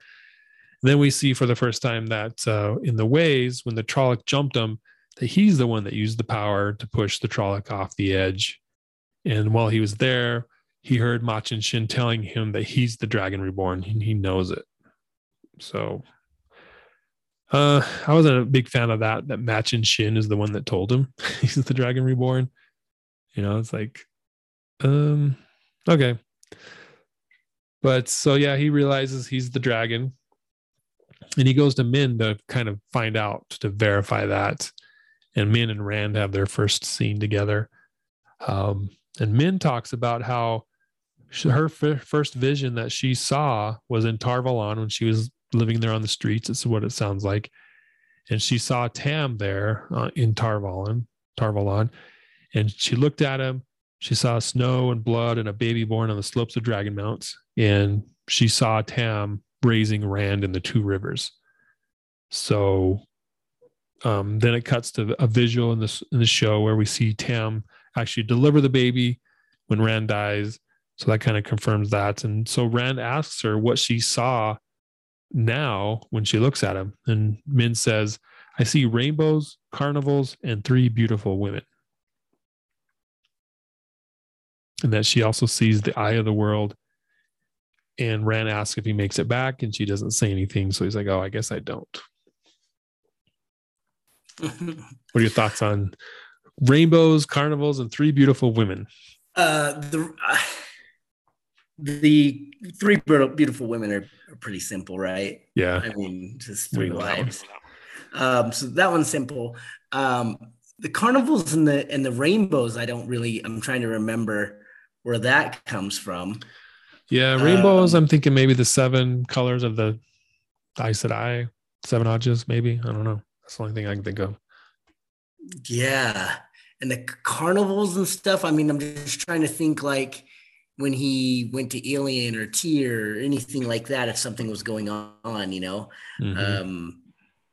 Then we see for the first time that uh, in the ways when the Trolloc jumped him, that he's the one that used the power to push the Trolloc off the edge. And while he was there, he heard Machin Shin telling him that he's the Dragon Reborn. He, he knows it. So uh, I wasn't a big fan of that. That Machin Shin is the one that told him he's the Dragon Reborn. You know, it's like, um, okay. But so yeah, he realizes he's the dragon, and he goes to Min to kind of find out to verify that. And Min and Rand have their first scene together. Um, and Min talks about how her f- first vision that she saw was in Tar Valon when she was living there on the streets. It's what it sounds like. And she saw Tam there uh, in Tar Valon, Tarvalon, and she looked at him. She saw snow and blood and a baby born on the slopes of Dragon Mounts. And she saw Tam raising Rand in the two rivers. So um, then it cuts to a visual in this in the show where we see Tam actually deliver the baby when Rand dies. So that kind of confirms that. And so Rand asks her what she saw now when she looks at him. And Min says, I see rainbows, carnivals, and three beautiful women. And that she also sees the eye of the world. And Rand asks if he makes it back, and she doesn't say anything. So he's like, Oh, I guess I don't. what are your thoughts on rainbows, carnivals, and three beautiful women? Uh, the uh, the three beautiful women are, are, pretty simple, right? Yeah. I mean, just three wives. Um, so that one's simple. Um, the carnivals and the and the rainbows, I don't really. I'm trying to remember where that comes from. Yeah, rainbows. Um, I'm thinking maybe the seven colors of the Aes Sedai, seven Ajahs, maybe. I don't know. That's the only thing I can think of. Yeah, and the carnivals and stuff. I mean, I'm just trying to think like when he went to Illian or Tear or anything like that, if something was going on, you know, mm-hmm. um,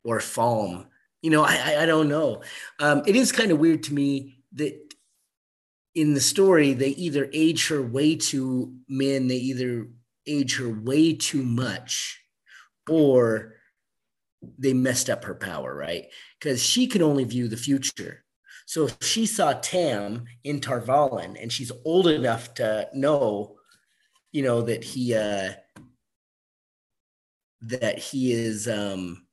or Falme, you know, I, I, don't know. Um, it is kind of weird to me that in the story, they either age her way too men, they either age her way too much, or they messed up her power, right? Because she can only view the future. So if she saw Tam in Tar Valon, and she's old enough to know, you know, that he uh that he is um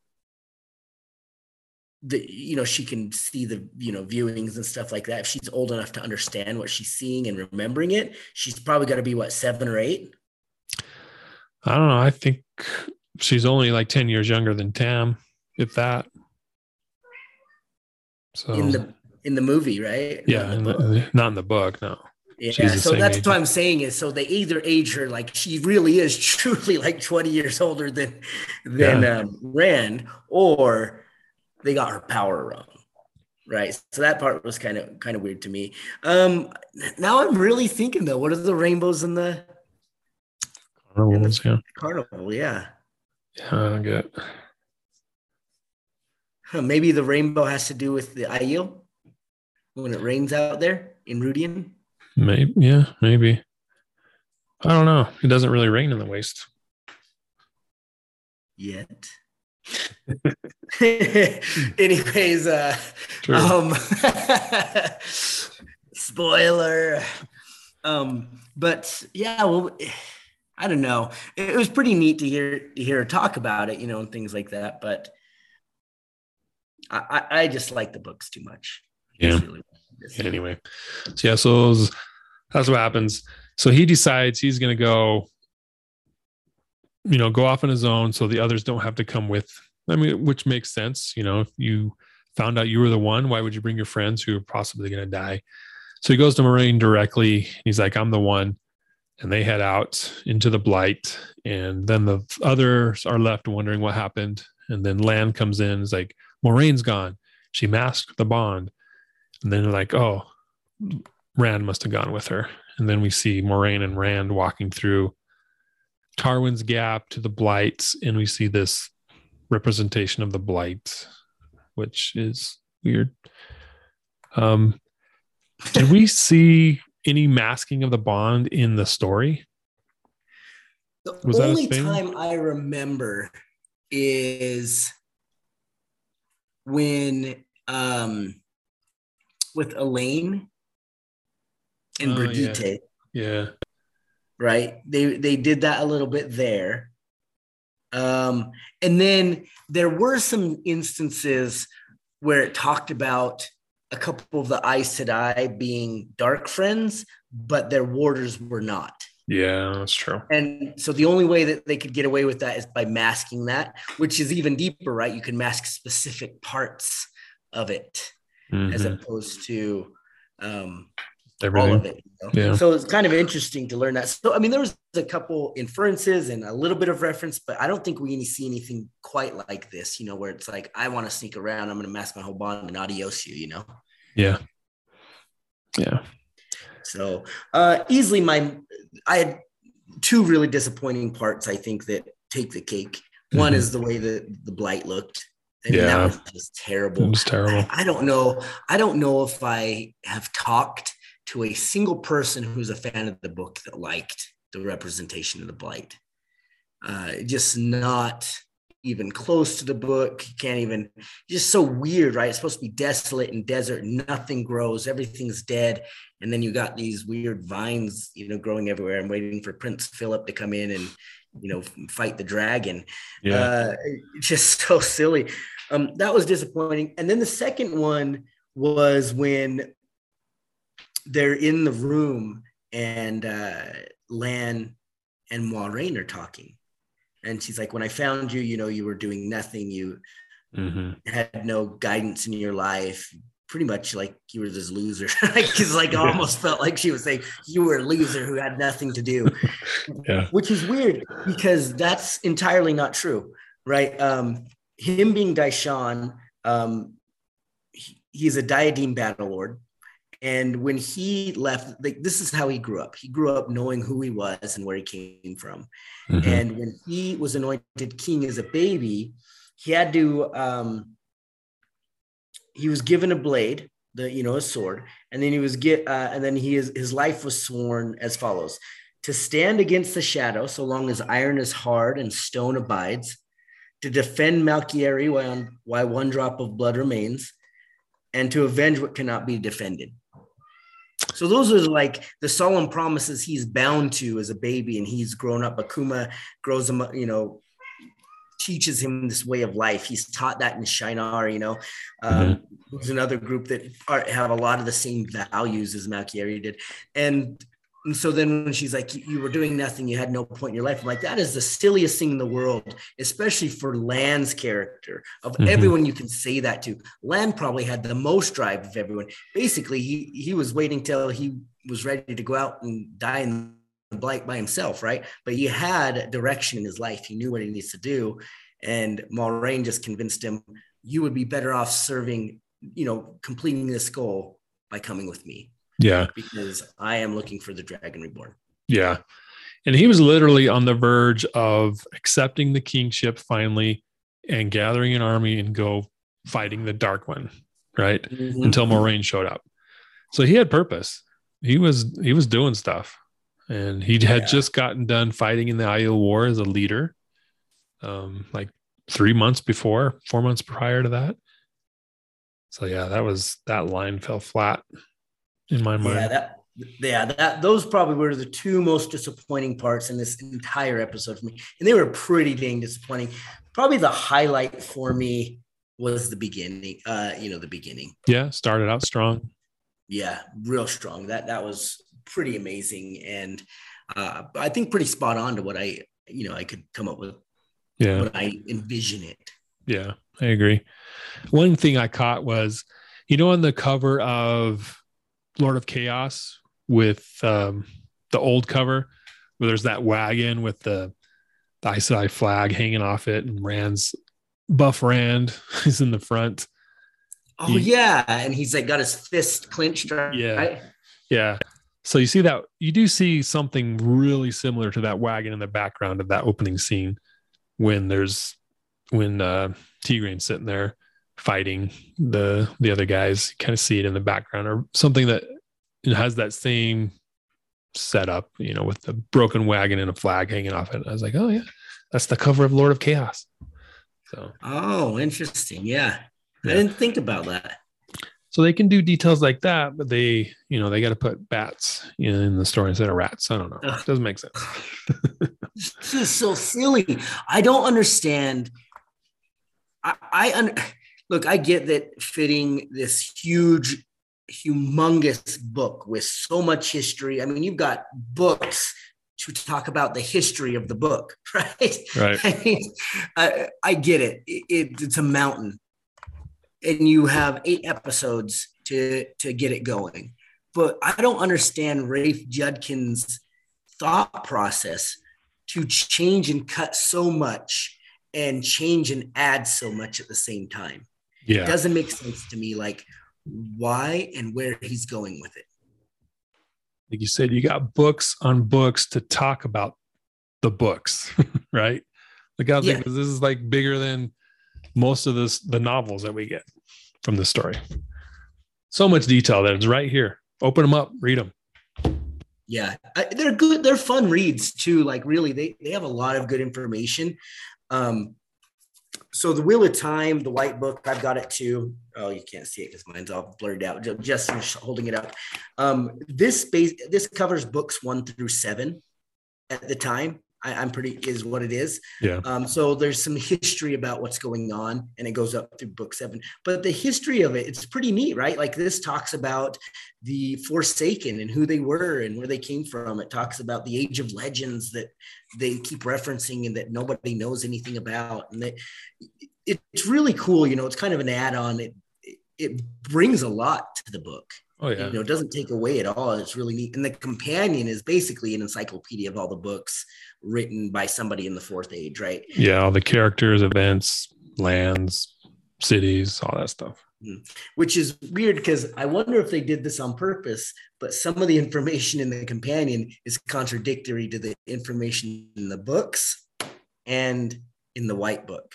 the you know she can see the you know viewings and stuff like that if she's old enough to understand what she's seeing and remembering it she's probably got to be what seven or eight i don't know i think she's only like 10 years younger than tam if that so in the in the movie, right? Yeah, in the, not in the book, no. Yeah, so that's age. what I'm saying is so they either age her like she really is truly like 20 years older than than yeah. um, Rand, or they got her power wrong. Right. So that part was kind of kind of weird to me. Um now I'm really thinking though, what are the rainbows in the carnivals, yeah. Carnival, yeah. Yeah, I get. Huh, maybe the rainbow has to do with the Aiel when it rains out there in rhuidean Maybe, yeah, maybe. I don't know. It doesn't really rain in the waste yet. Anyways, uh, um, spoiler. Um, but yeah, well, I don't know. It was pretty neat to hear to hear her talk about it, you know, and things like that. But I, I just like the books too much. Yeah. Really anyway, so yeah, so was, that's what happens. So he decides he's going to go, you know, go off on his own, so the others don't have to come with. I mean, which makes sense. You know, if you found out you were the one, why would you bring your friends who are possibly going to die? So he goes to Moiraine directly. He's like, "I'm the one," and they head out into the blight and then the others are left wondering what happened and then Lan comes in is like Moiraine's gone she masked the bond and then they're like oh rand must have gone with her and then we see moiraine and rand walking through tarwin's gap to the blights and we see this representation of the blight which is weird um did we see any masking of the bond in the story? The Was only time I remember is when um with Elayne and oh, Birgitte. Yeah. yeah. Right. They they did that a little bit there. Um, and then there were some instances where it talked about a couple of the Aes Sedai being dark friends, but their warders were not. Yeah, that's true. And so the only way that they could get away with that is by masking that, which is even deeper, right? You can mask specific parts of it mm-hmm. as opposed to um, Everything. all of it. You know? Yeah. So it's kind of interesting to learn that. So I mean, there was a couple inferences and a little bit of reference, but I don't think we see anything quite like this. You know, where it's like I want to sneak around, I'm going to mask my whole bond and adios you. You know. Yeah. Yeah. So uh, easily, my I had two really disappointing parts. I think that take the cake. One mm-hmm. is the way that the blight looked. I mean, yeah, that was just terrible. It was terrible. I, I don't know. I don't know if I have talked to a single person who's a fan of the book that liked the representation of the blight. Uh, just not even close to the book. You can't even, just so weird, right? It's supposed to be desolate and desert. Nothing grows. Everything's dead. And then you got these weird vines, you know, growing everywhere. I'm waiting for Prince Philip to come in and, you know, fight the dragon. Yeah. Uh, just so silly. Um, that was disappointing. And then the second one was when they're in the room and uh, Lan and Moiraine are talking. And she's like, when I found you, you know, you were doing nothing. You mm-hmm. had no guidance in your life. Pretty much like you were this loser. Because like yeah. almost felt like she was saying you were a loser who had nothing to do. yeah. Which is weird because that's entirely not true, right? Um, him being Dai Shan, um, he, he's a diadem battle lord and when he left, like this is how he grew up. He grew up knowing who he was and where he came from. Mm-hmm. And when he was anointed king as a baby, he had to um, he was given a blade, the you know a sword, and then he was get uh, and then he is his life was sworn as follows: to stand against the shadow, so long as iron is hard and stone abides, to defend Malkieri while, while one drop of blood remains, and to avenge what cannot be defended. So those are like the solemn promises he's bound to as a baby, and he's grown up. Bukama grows him, you know, teaches him this way of life. He's taught that in Shienar, you know. Um, mm-hmm. There's another group that are, have a lot of the same values as Malkieri did, and and so then when she's like, you were doing nothing, you had no point in your life. I'm like, that is the silliest thing in the world, especially for Lan's character. Of mm-hmm. everyone you can say that to, Lan probably had the most drive of everyone. Basically, he he was waiting till he was ready to go out and die in the blight by himself, right? But he had direction in his life. He knew what he needs to do. And Moiraine just convinced him, you would be better off serving, you know, completing this goal by coming with me. Yeah. Because I am looking for the Dragon Reborn. Yeah. And he was literally on the verge of accepting the kingship finally and gathering an army and go fighting the dark one, right? Mm-hmm. Until Moiraine showed up. So he had purpose. He was he was doing stuff. And he had yeah. just gotten done fighting in the Aiel War as a leader. Um, like three months before, four months prior to that. So yeah, that was that line fell flat in my mind. Yeah, that yeah, that those probably were the two most disappointing parts in this entire episode for me. And they were pretty dang disappointing. Probably the highlight for me was the beginning. Uh, you know, the beginning. Yeah, started out strong. Yeah, real strong. That that was pretty amazing. And uh, I think pretty spot on to what I, you know, I could come up with. Yeah. What I envision it. Yeah, I agree. One thing I caught was, you know, on the cover of Lord of Chaos with um, the old cover where there's that wagon with the the Aes Sedai flag hanging off it, and Rand's Buff Rand is in the front. Oh He- yeah, and he's like got his fist clenched. Right? Yeah. Yeah. So you see that you do see something really similar to that wagon in the background of that opening scene when there's when uh Tigraine's sitting there fighting the the other guys. You kind of see it in the background or something that has that same setup, you know, with the broken wagon and a flag hanging off it. I was like, oh yeah, that's the cover of Lord of Chaos. So Oh, interesting. Yeah. Yeah. I didn't think about that. so they can do details like that, but they, you know, they got to put bats in the story instead of rats. I don't know. It doesn't make sense. This is so silly. I don't understand. I, I un- look. I get that fitting this huge, humongous book with so much history. I mean, you've got books to talk about the history of the book, right? Right. I mean, I, I get it. It- it. It's a mountain, and you have eight episodes to to get it going. But I don't understand Rafe Judkins' thought process to change and cut so much and change and add so much at the same time. It Yeah. doesn't make sense to me. Like why and where he's going with it. Like you said, you got books on books to talk about the books, right? Like I was Yeah. like, this is like bigger than most of this the novels that we get from the story. So much detail that it's right here. Open them up, read them. Yeah, I, they're good. They're fun reads too. Like really, they they have a lot of good information. Um, so the Wheel of Time, the White Book, I've got it too. Oh, you can't see it because mine's all blurred out. Ju- Justin's holding it up. Um, this base this covers books one through seven at the time. I, I'm pretty is what it is. Yeah. Um, so there's some history about what's going on, and it goes up through book seven. But the history of it, it's pretty neat, right? Like this talks about the Forsaken and who they were and where they came from. It talks about the Age of Legends that they keep referencing and that nobody knows anything about. And that it, it's really cool. You know, it's kind of an add-on. It it brings a lot to the book. Oh yeah. You know, it doesn't take away at all. It's really neat. And the companion is basically an encyclopedia of all the books written by somebody in the fourth age, right? Yeah. All the characters, events, lands, cities, all that stuff. which is weird because I wonder if they did this on purpose, but some of the information in the companion is contradictory to the information in the books and in the white book.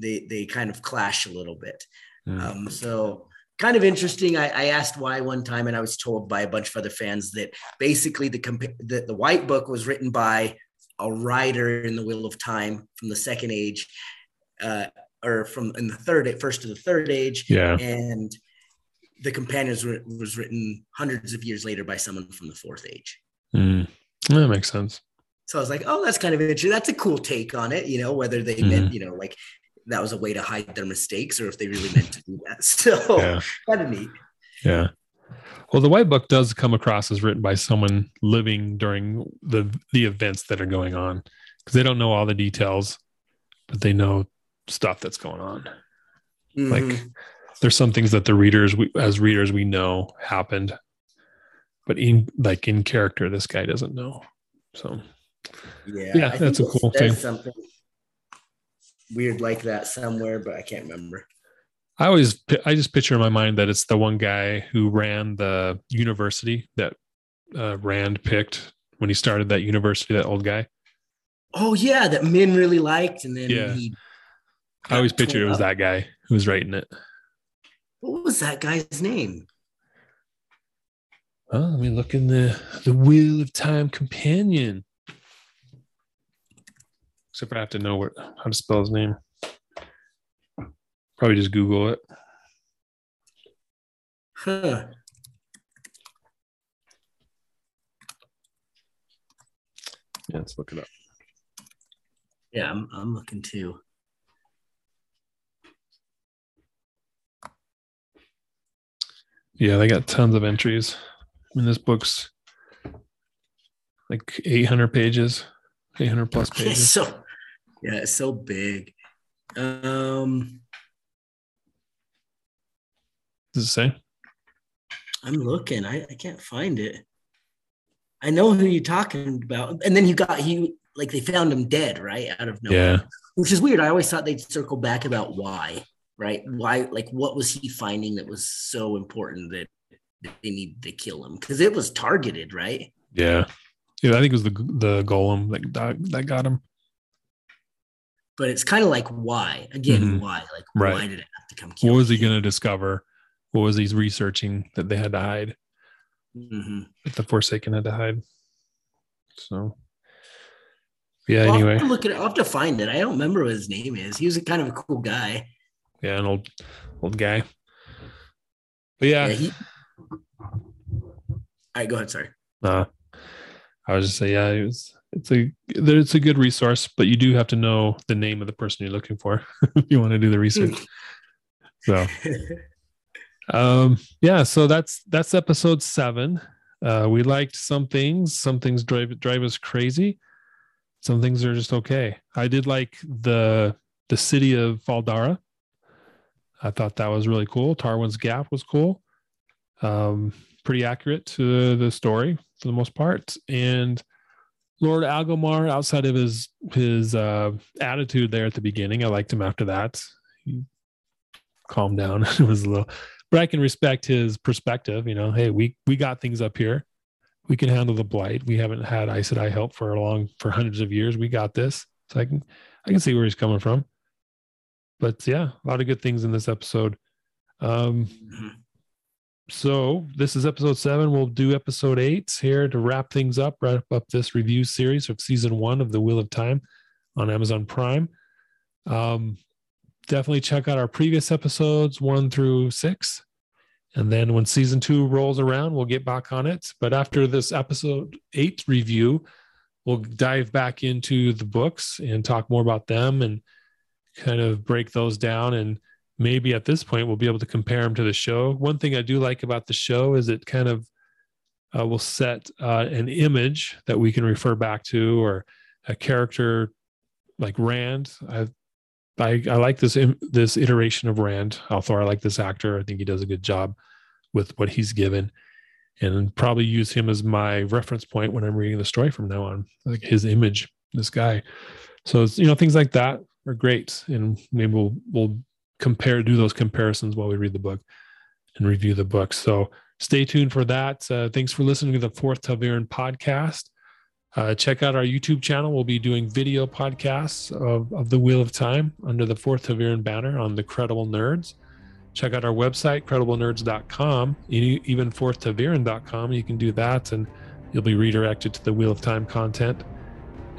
They they kind of clash a little bit. Mm. Um, so kind of interesting. I, I asked why one time, and I was told by a bunch of other fans that basically the compa- the, the white book was written by a writer in the Wheel of Time from the Second Age, uh, or from in the third first to the third age, yeah. and the companions were, was written hundreds of years later by someone from the fourth age Mm. That makes sense. so i was like oh that's kind of interesting that's a cool take on it you know whether they meant you know like that was a way to hide their mistakes or if they really meant to do that so Yeah. kind of neat Yeah. Well, the White Book does come across as written by someone living during the the events that are going on because they don't know all the details, but they know stuff that's going on. Like Mhm. there's some things that the readers, we, as readers, we know happened, but in like in character, this guy doesn't know. So yeah yeah, that's a cool thing. something weird like that somewhere but i can't remember I always, I just picture in my mind that it's the one guy who ran the university that uh, Rand picked when he started that university. That old guy. oh yeah that min really liked and then Yeah. he I always got pictured it was up. that guy who was writing it. what was that guy's name Oh, let me look in the the Wheel of Time companion. Except for I have to know what how to spell his name. Probably just Google it. huh Yeah, let's look it up. yeah i'm, I'm looking too Yeah, they got tons of entries. I mean, this book's like 800 pages, 800 plus pages. so yeah, it's so big. Um, Does it say? I'm looking. I, I can't find it. I know who you're talking about. And then he got he like they found him dead, right? Out of nowhere. Yeah. Which is weird. I always thought they'd circle back about why, right? Why like what was he finding that was so important that they needed to kill him? Because it was targeted, right? Yeah. Yeah, I think it was the the golem that that got him. But it's kind of like why? Again, Mhm. why? Like Right. why did it have to come kill What was he going to discover? What was he researching that they had to hide? Mhm. That the Forsaken had to hide. So, yeah. Well, I'll Anyway, have to look at it. I'll have to find it. I don't remember what his name is. He was a kind of a cool guy. yeah, an old old guy. But yeah, Yeah, he. All right, go ahead. Sorry. uh, I was just say yeah, it was. It's a it's a good resource, but you do have to know the name of the person you're looking for if you want to do the research. so um yeah so that's that's episode seven. Uh we liked some things. Some things drive drive us crazy. Some things are just okay. I did like the the city of Fal Dara. i thought that was really cool. Tarwin's gap was cool. Um pretty accurate to the story for the most part. And lord agelmar outside of his his uh attitude there at the beginning i liked him after that he calmed down it was a little but I can respect his perspective. You know, hey, we we got things up here. We can handle the blight. We haven't had Aes Sedai help for a long for hundreds of years. We got this. So I can I can see where he's coming from. But yeah, a lot of good things in this episode. Um, Mhm. So this is episode seven. We'll do episode eight here to wrap things up, wrap up this review series of season one of The Wheel of Time on Amazon Prime. Um, definitely check out our previous episodes one through six. And then when season two rolls around, we'll get back on it. But after this episode eight review, we'll dive back into the books and talk more about them and kind of break those down. And maybe at this point, we'll be able to compare them to the show. One thing I do like about the show is it kind of uh, will set uh, an image that we can refer back to or a character like Rand. I I, I like this this iteration of Rand. Although I like this actor, I think he does a good job with what he's given, and probably use him as my reference point when I'm reading the story from now on. Like his image, this guy. So you know things like that are great, and maybe we'll we'll compare do those comparisons while we read the book and review the book. So stay tuned for that. Uh, thanks for listening to the Fourth Ta'veren podcast. Uh, check out our YouTube channel. We'll be doing video podcasts of, of the Wheel of Time under the Fourth Ta'veren banner on the Credible Nerds. Check out our website, crediblenerd.com, e- even fourthtaviran.com. You can do that and you'll be redirected to the Wheel of Time content.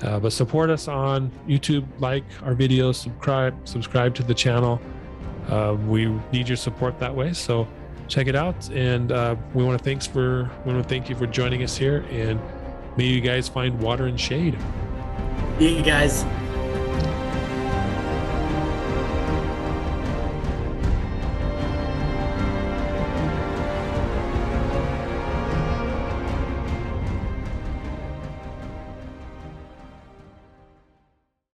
Uh, but support us on YouTube, like our videos, subscribe, subscribe to the channel. Um, we need your support that way. So check it out. And uh, we want to thanks for we want to thank you for joining us here and May you guys find water and shade. See You guys.